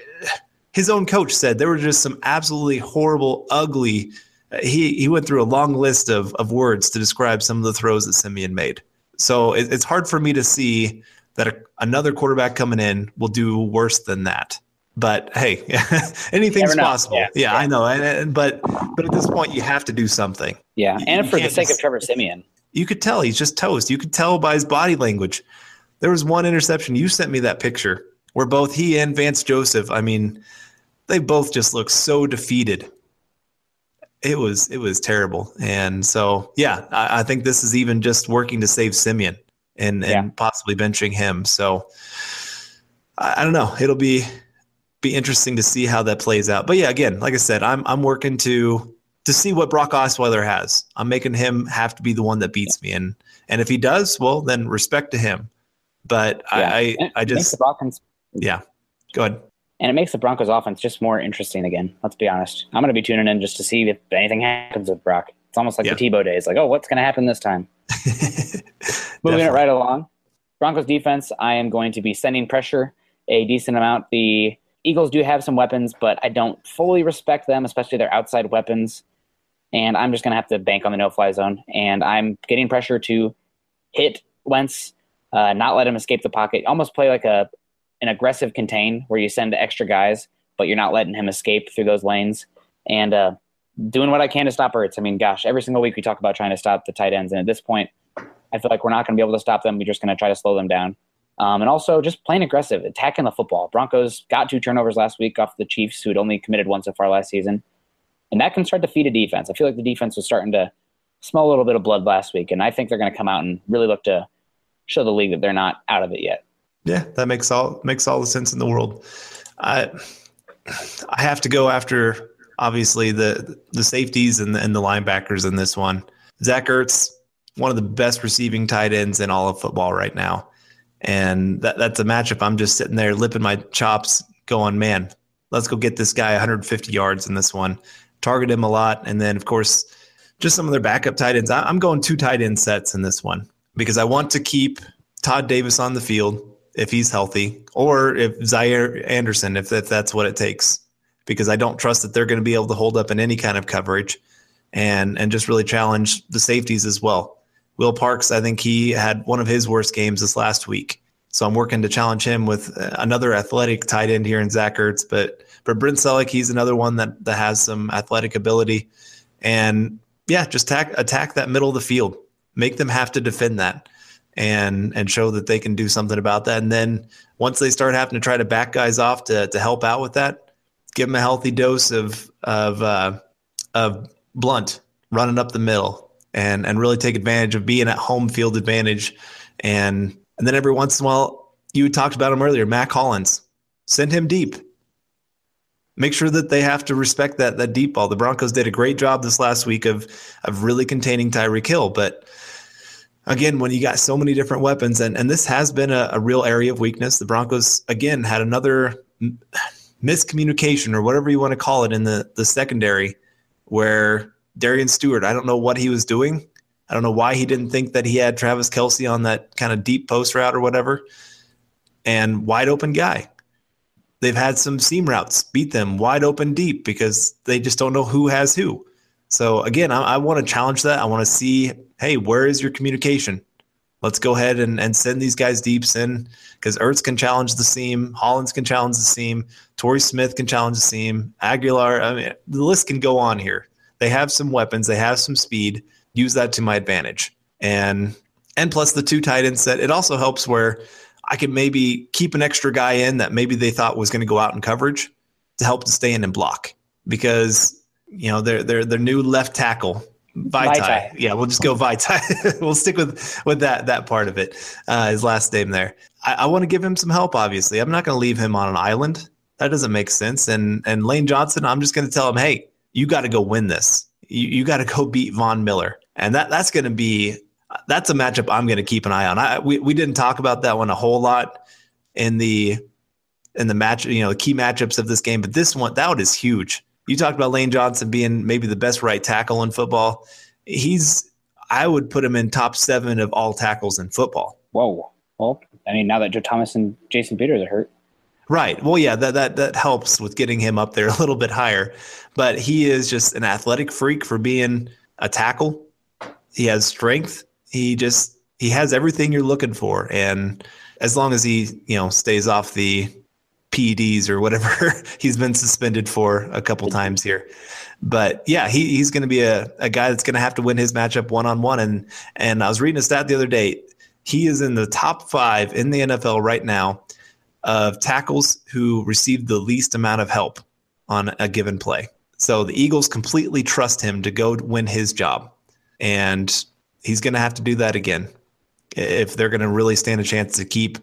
his own coach said there were just some absolutely horrible, ugly. Uh, he he went through a long list of of words to describe some of the throws that Siemian made. So it, it's hard for me to see that a, another quarterback coming in will do worse than that. But hey, anything's possible. Yeah, yeah, yeah, I know. And, and, but but at this point, you have to do something. Yeah, and for the sake just, of Trevor Siemian, you could tell he's just toast. You could tell by his body language. There was one interception. You sent me that picture where both he and Vance Joseph. I mean, they both just look so defeated. It was it was terrible, and so yeah, I, I think this is even just working to save Siemian and and yeah. possibly benching him. So I, I don't know. It'll be be interesting to see how that plays out. But yeah, again, like I said, I'm I'm working to to see what Brock Osweiler has. I'm making him have to be the one that beats me, and and if he does, well, then respect to him. But yeah. I I, I just yeah. Go ahead and it makes the Broncos offense just more interesting again. Let's be honest. I'm going to be tuning in just to see if anything happens with Brock. It's almost like Yeah. the Tebow days. Like, oh, what's going to happen this time? Moving it right along. Broncos defense, I am going to be sending pressure a decent amount. The Eagles do have some weapons, but I don't fully respect them, especially their outside weapons. And I'm just going to have to bank on the no fly zone. And I'm getting pressure to hit Wentz, uh, not let him escape the pocket. Almost play like a an aggressive contain where you send extra guys, but you're not letting him escape through those lanes. And uh, doing what I can to stop Ertz. I mean, gosh, every single week we talk about trying to stop the tight ends. And at this point, I feel like we're not going to be able to stop them. We're just going to try to slow them down. Um, and also just playing aggressive, attacking the football. Broncos got two turnovers last week off the Chiefs, who had only committed one so far last season. And that can start to feed a defense. I feel like the defense was starting to smell a little bit of blood last week. And I think they're going to come out and really look to show the league that they're not out of it yet. Yeah, that makes all makes all the sense in the world. I I have to go after obviously the the safeties and the, and the linebackers in this one. Zach Ertz, one of the best receiving tight ends in all of football right now, and that that's a matchup. I'm just sitting there lipping my chops, going, man, let's go get this guy 150 yards in this one. Target him a lot, and then of course just some of their backup tight ends. I- I'm going two tight end sets in this one because I want to keep Todd Davis on the field if he's healthy, or if Zaire Anderson, if, if that's what it takes, because I don't trust that they're going to be able to hold up in any kind of coverage, and and just really challenge the safeties as well. Will Parks, I think he had one of his worst games this last week, so I'm working to challenge him with uh, another athletic tight end here in Zach Ertz, but but Brent Celek, he's another one that that has some athletic ability, and yeah, just attack attack that middle of the field, make them have to defend that and and show that they can do something about that. And then once they start having to try to back guys off to to help out with that, give them a healthy dose of of uh, of Blount running up the middle and and really take advantage of being at home field advantage. And and then every once in a while, you talked about him earlier, Mack Hollins, send him deep. Make sure that they have to respect that that deep ball. The Broncos did a great job this last week of of really containing Tyreek Hill, but again, when you got so many different weapons, and, and this has been a, a real area of weakness, the Broncos, again, had another miscommunication or whatever you want to call it in the, the secondary where Darian Stewart, I don't know what he was doing. I don't know why he didn't think that he had Travis Kelce on that kind of deep post route or whatever. And wide open guy. They've had some seam routes beat them wide open deep because they just don't know who has who. So again, I, I want to challenge that. I want to see, hey, where is your communication? Let's go ahead and, and send these guys deeps in because Ertz can challenge the seam, Hollins can challenge the seam, Torrey Smith can challenge the seam, Agholor. I mean, the list can go on here. They have some weapons, they have some speed. Use that to my advantage, and and plus the two tight ends set. It also helps where I can maybe keep an extra guy in that maybe they thought was going to go out in coverage to help to stay in and block because you know their their their new left tackle Vaitai. Vaitai. Yeah, we'll just go Vaitai. we'll stick with with that that part of it. Uh, his last name there. I, I want to give him some help. Obviously, I'm not going to leave him on an island. That doesn't make sense. And and Lane Johnson, I'm just going to tell him, hey, you got to go win this. You, you got to go beat Von Miller, and that that's going to be that's a matchup I'm going to keep an eye on. I we we didn't talk about that one a whole lot in the in the match, you know, the key matchups of this game, but this one that one is huge. You talked about Lane Johnson being maybe the best right tackle in football. He's I would put him in top seven of all tackles in football. Whoa. Well, I mean, now that Joe Thomas and Jason Peters are hurt, Right. Well, yeah, that that that helps with getting him up there a little bit higher. But he is just an athletic freak for being a tackle. He has strength. He just he has everything you're looking for. And as long as he, you know, stays off the PEDs or whatever he's been suspended for a couple times here. But yeah, he, he's going to be a, a guy that's going to have to win his matchup one on one. And and I was reading a stat the other day. He is in the top five in the NFL right now of tackles who received the least amount of help on a given play. So the Eagles completely trust him to go win his job. And he's going to have to do that again if they're going to really stand a chance to keep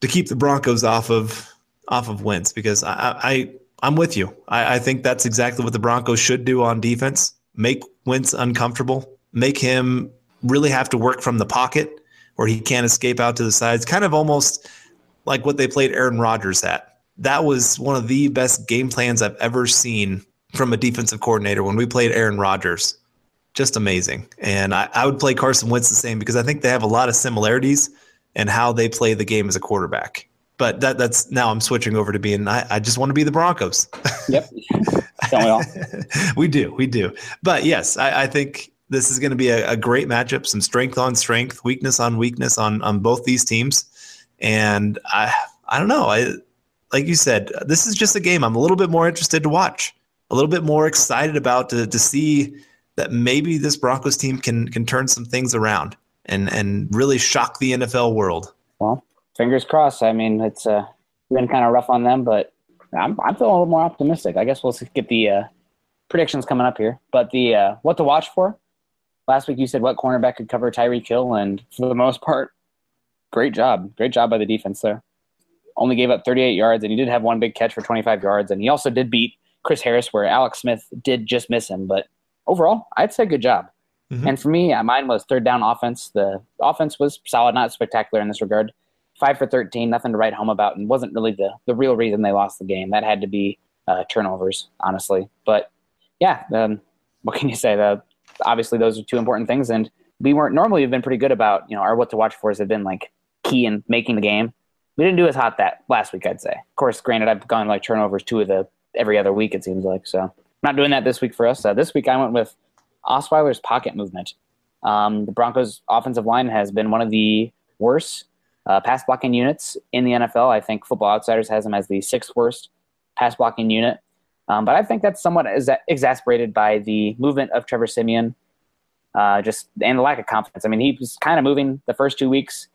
to keep the Broncos off of off of Wentz because I, I I'm with you. I, I think that's exactly what the Broncos should do on defense. Make Wentz uncomfortable. Make him really have to work from the pocket where he can't escape out to the sides. Kind of almost like what they played Aaron Rodgers at. That was one of the best game plans I've ever seen from a defensive coordinator when we played Aaron Rodgers. just amazing. And I, I would play Carson Wentz the same because I think they have a lot of similarities in how they play the game as a quarterback. But that that's now I'm switching over to being I, I just want to be the Broncos. Yep. We we do, we do. But yes, I, I think this is going to be a, a, great matchup. Some strength on strength, weakness on weakness on on both these teams. And I I don't know. I like you said, this is just a game I'm a little bit more interested to watch, a little bit more excited about to to see that maybe this Broncos team can can turn some things around and and really shock the NFL world. Well, fingers crossed. I mean, it's uh, been kind of rough on them, but I'm I'm feeling a little more optimistic. I guess we'll get the uh, predictions coming up here. But the uh, what to watch for? Last week you said what cornerback could cover Tyreek Hill, and for the most part, great job, great job by the defense there. Only gave up 38 yards, and he did have one big catch for 25 yards, and he also did beat Chris Harris, where Alex Smith did just miss him. But overall, I'd say good job. Mm-hmm. And for me, mine was third down offense. The offense was solid, not spectacular in this regard. Five for 13, nothing to write home about, and wasn't really the, the real reason they lost the game. That had to be uh, turnovers, honestly. But yeah, um, what can you say? The, obviously, those are two important things. And we weren't normally have been pretty good about, you know, our what to watch for have been like key in making the game. We didn't do as hot that last week, I'd say. Of course, granted, I've gone like turnovers two of the every other week, it seems like. So I'm not doing that this week for us. Uh, this week, I went with Osweiler's pocket movement. Um, the Broncos' offensive line has been one of the worst uh, pass blocking units in the NFL. I think Football Outsiders has them as the sixth worst pass blocking unit. Um, but I think that's somewhat exa- exasperated by the movement of Trevor Siemian, uh, just and the lack of confidence. I mean, he was kind of moving the first two weeks.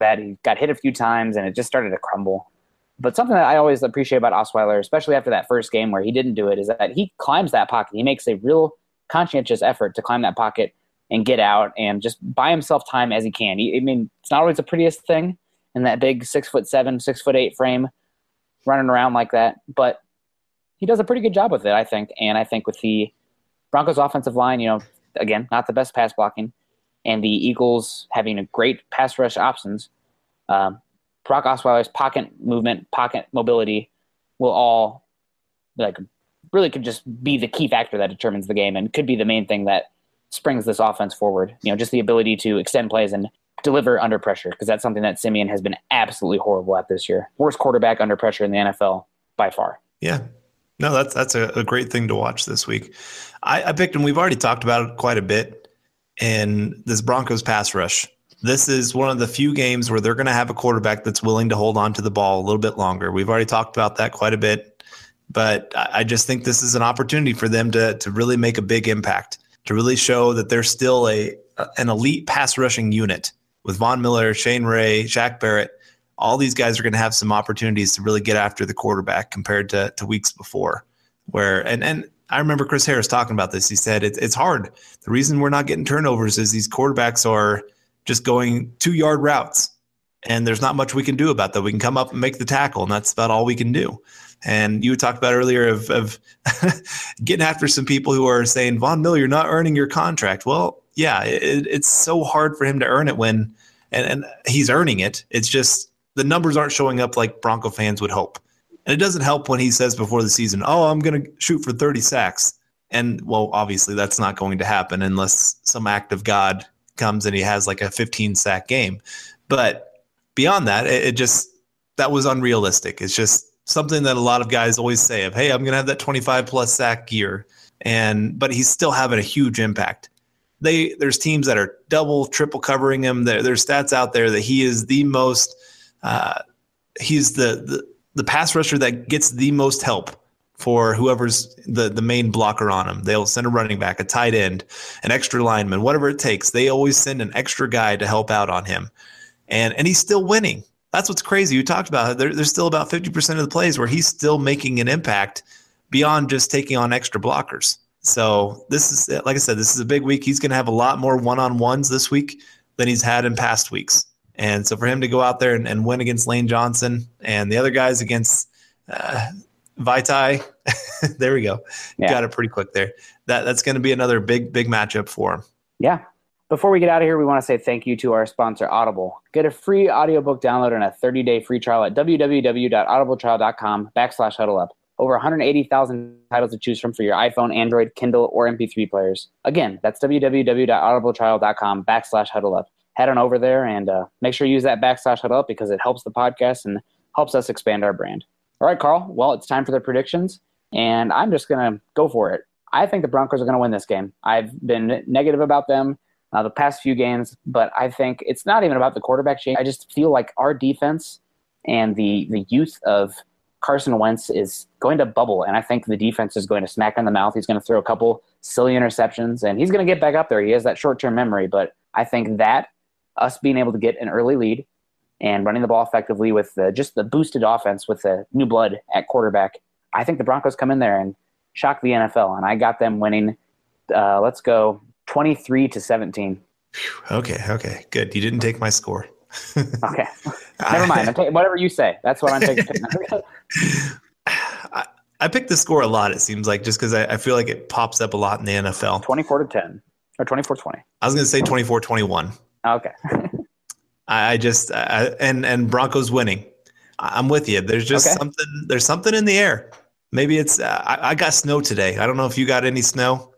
That he got hit a few times and it just started to crumble. But something that I always appreciate about Osweiler, especially after that first game where he didn't do it, is that he climbs that pocket. He makes a real conscientious effort to climb that pocket and get out and just buy himself time as he can. He, I mean, it's not always the prettiest thing in that big six foot seven, six foot eight frame running around like that, but he does a pretty good job with it, I think. And I think with the Broncos offensive line, you know, again, not the best pass blocking, and the Eagles having a great pass rush options, um, Brock Osweiler's pocket movement, pocket mobility will all like really could just be the key factor that determines the game and could be the main thing that springs this offense forward. You know, just the ability to extend plays and deliver under pressure because that's something that Siemian has been absolutely horrible at this year. Worst quarterback under pressure in the NFL by far. Yeah. No, that's that's a, a great thing to watch this week. I, I picked him. We've already talked about it quite a bit in this Broncos pass rush. This is one of the few games where they're going to have a quarterback that's willing to hold on to the ball a little bit longer. We've already talked about that quite a bit but I just think this is an opportunity for them to to really make a big impact, to really show that they're still a an elite pass rushing unit with Von Miller, Shane Ray, Shaq Barrett. All these guys are going to have some opportunities to really get after the quarterback compared to, to weeks before. Where and and I remember Chris Harris talking about this. He said it, it's hard. The reason we're not getting turnovers is these quarterbacks are just going two yard routes, and there's not much we can do about that. We can come up and make the tackle, and that's about all we can do. And you talked about earlier of, of getting after some people who are saying, Von Miller, you're not earning your contract. Well, yeah, it, it's so hard for him to earn it when, and, and he's earning it. It's just the numbers aren't showing up like Bronco fans would hope. And it doesn't help when he says before the season, oh, I'm going to shoot for 30 sacks. And well, obviously that's not going to happen unless some act of God comes and he has like a 15 sack game. But beyond that, it, it just, that was unrealistic. It's just something that a lot of guys always say of, hey, I'm going to have that 25 plus sack gear. And, but he's still having a huge impact. They, there's teams that are double, triple covering him. There, there's stats out there that he is the most, uh, he's the, the, the pass rusher that gets the most help for whoever's the, the main blocker on him. They'll send a running back, a tight end, an extra lineman, whatever it takes. They always send an extra guy to help out on him. And, and he's still winning that's what's crazy. You talked about it. There, there's still about 50% of the plays where he's still making an impact beyond just taking on extra blockers. So this is, like I said, this is a big week. He's going to have a lot more one-on-ones this week than he's had in past weeks. And so for him to go out there and, and win against Lane Johnson and the other guys against uh, Vaitai, there we go. Yeah. Got it pretty quick there. That that's going to be another big big matchup for him. Yeah, before we get out of here, we want to say thank you to our sponsor, Audible. Get a free audiobook download and a 30-day free trial at www.audibletrial.com backslash huddle up. over 180,000 titles to choose from for your iPhone, Android, Kindle, or MP3 players. Again, that's www.audibletrial.com backslash huddle up. Head on over there and uh, make sure you use that backslash huddle up because it helps the podcast and helps us expand our brand. All right, Carl. Well, it's time for the predictions, and I'm just going to go for it. I think the Broncos are going to win this game. I've been negative about them uh, the past few games, but I think it's not even about the quarterback change. I just feel like our defense and the the youth of Carson Wentz is going to bubble, and I think the defense is going to smack in the mouth. He's going to throw a couple silly interceptions, and he's going to get back up there. He has that short term memory, but I think that us being able to get an early lead and running the ball effectively with the, just the boosted offense with the new blood at quarterback, I think the Broncos come in there and shock the NFL, and I got them winning. Uh, let's go twenty three to seventeen. Okay, okay, good. You didn't take my score. okay, never mind. I'm taking whatever you say. That's what I'm taking. I, I picked the score a lot. It seems like just because I, I, feel like it pops up a lot in the NFL. Twenty four to ten or 24-20. I was going to say 24-21. Okay. I, I just and and Broncos winning. I'm with you. There's just okay. something. There's something in the air. Maybe it's. Uh, I, I, got snow today. I don't know if you got any snow.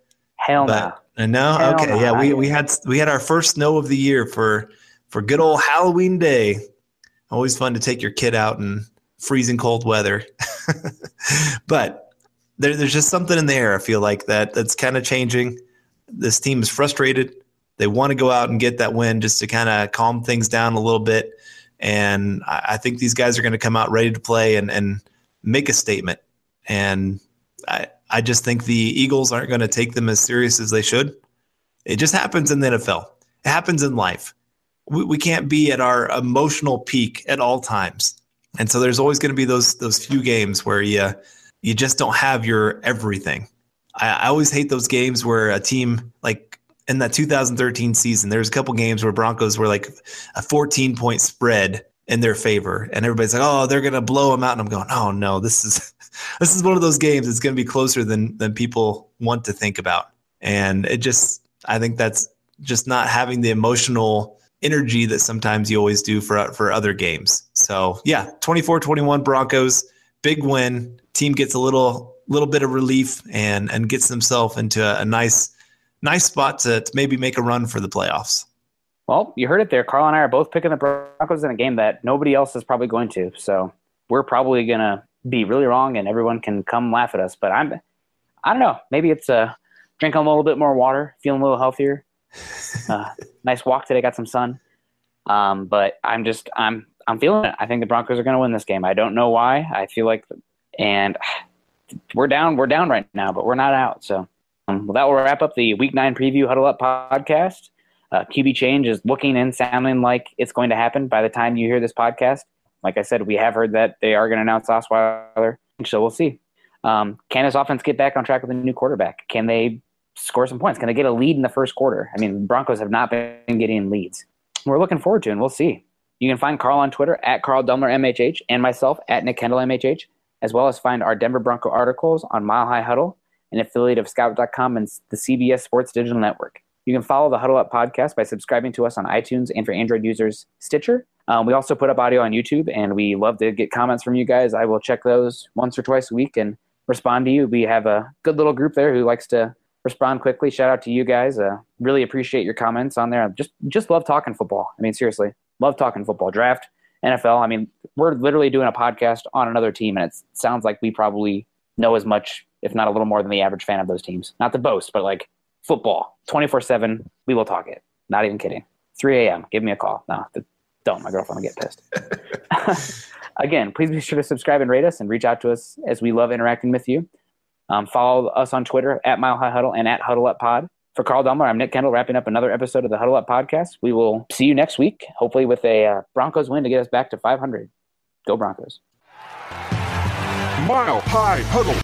Hell no. Uh, no. Hell okay. No. Yeah. We we had we had our first snow of the year for for good old Halloween day. Always fun to take your kid out in freezing cold weather. but there, there's just something in the air. I feel like that that's kind of changing. This team is frustrated. They want to go out and get that win just to kind of calm things down a little bit. And I, I think these guys are going to come out ready to play and, and make a statement. And I, I just think the Eagles aren't going to take them as serious as they should. It just happens in the NFL. It happens in life. We, we can't be at our emotional peak at all times. And so there's always going to be those those few games where you you just don't have your everything. I, I always hate those games where a team like in that 2013 season, there's a couple games where Broncos were like a 14 point spread in their favor, and everybody's like, "Oh, they're gonna blow them out," and I'm going, "Oh no, this is this is one of those games. It's gonna be closer than than people want to think about." And it just, I think that's just not having the emotional energy that sometimes you always do for for other games. So yeah, 24-21 Broncos, big win. Team gets a little little bit of relief and and gets themselves into a, a nice nice spot to, to maybe make a run for the playoffs. Well, you heard it there. Carl and I are both picking the Broncos in a game that nobody else is probably going to. So we're probably gonna be really wrong, and everyone can come laugh at us. But I'm, I don't know. Maybe it's a uh, drinking a little bit more water, feeling a little healthier. Uh, nice walk today. Got some sun. Um, but I'm just I'm I'm feeling it. I think the Broncos are going to win this game. I don't know why. I feel like, and we're down. We're down right now, but we're not out. So um, well, that will wrap up the Week Nine preview Huddle Up podcast. Uh, QB change is looking and sounding like it's going to happen by the time you hear this podcast. Like I said, we have heard that they are going to announce Osweiler, so we'll see. Um, can this offense get back on track with a new quarterback? Can they score some points? Can they get a lead in the first quarter? I mean, Broncos have not been getting leads. We're looking forward to, and we'll see. You can find Carl on Twitter at Carl Dumler MHH and myself at Nick Kendall MHH as well as find our Denver Bronco articles on Mile High Huddle, an affiliate of Scout.com and the CBS Sports Digital Network. You can follow the Huddle Up podcast by subscribing to us on iTunes and for Android users, Stitcher. Um, we also put up audio on YouTube, and we love to get comments from you guys. I will check those once or twice a week and respond to you. We have a good little group there who likes to respond quickly. Shout out to you guys. Uh, really appreciate your comments on there. Just just love talking football. I mean, seriously, love talking football. Draft, NFL. I mean, we're literally doing a podcast on another team, and it sounds like we probably know as much, if not a little more, than the average fan of those teams. Not to boast, but like football, twenty four seven. We will talk it. Not even kidding. Three a.m. Give me a call. No, don't. My girlfriend will get pissed. Again, please be sure to subscribe and rate us, and reach out to us as we love interacting with you. Um, follow us on Twitter at Mile High Huddle and at Huddle Up Pod. For Carl Dumler, I'm Nick Kendall, wrapping up another episode of the Huddle Up Podcast. We will see you next week, hopefully with a uh, Broncos win to get us back to 500. Go Broncos. Mile High Huddle.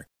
designer.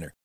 winner.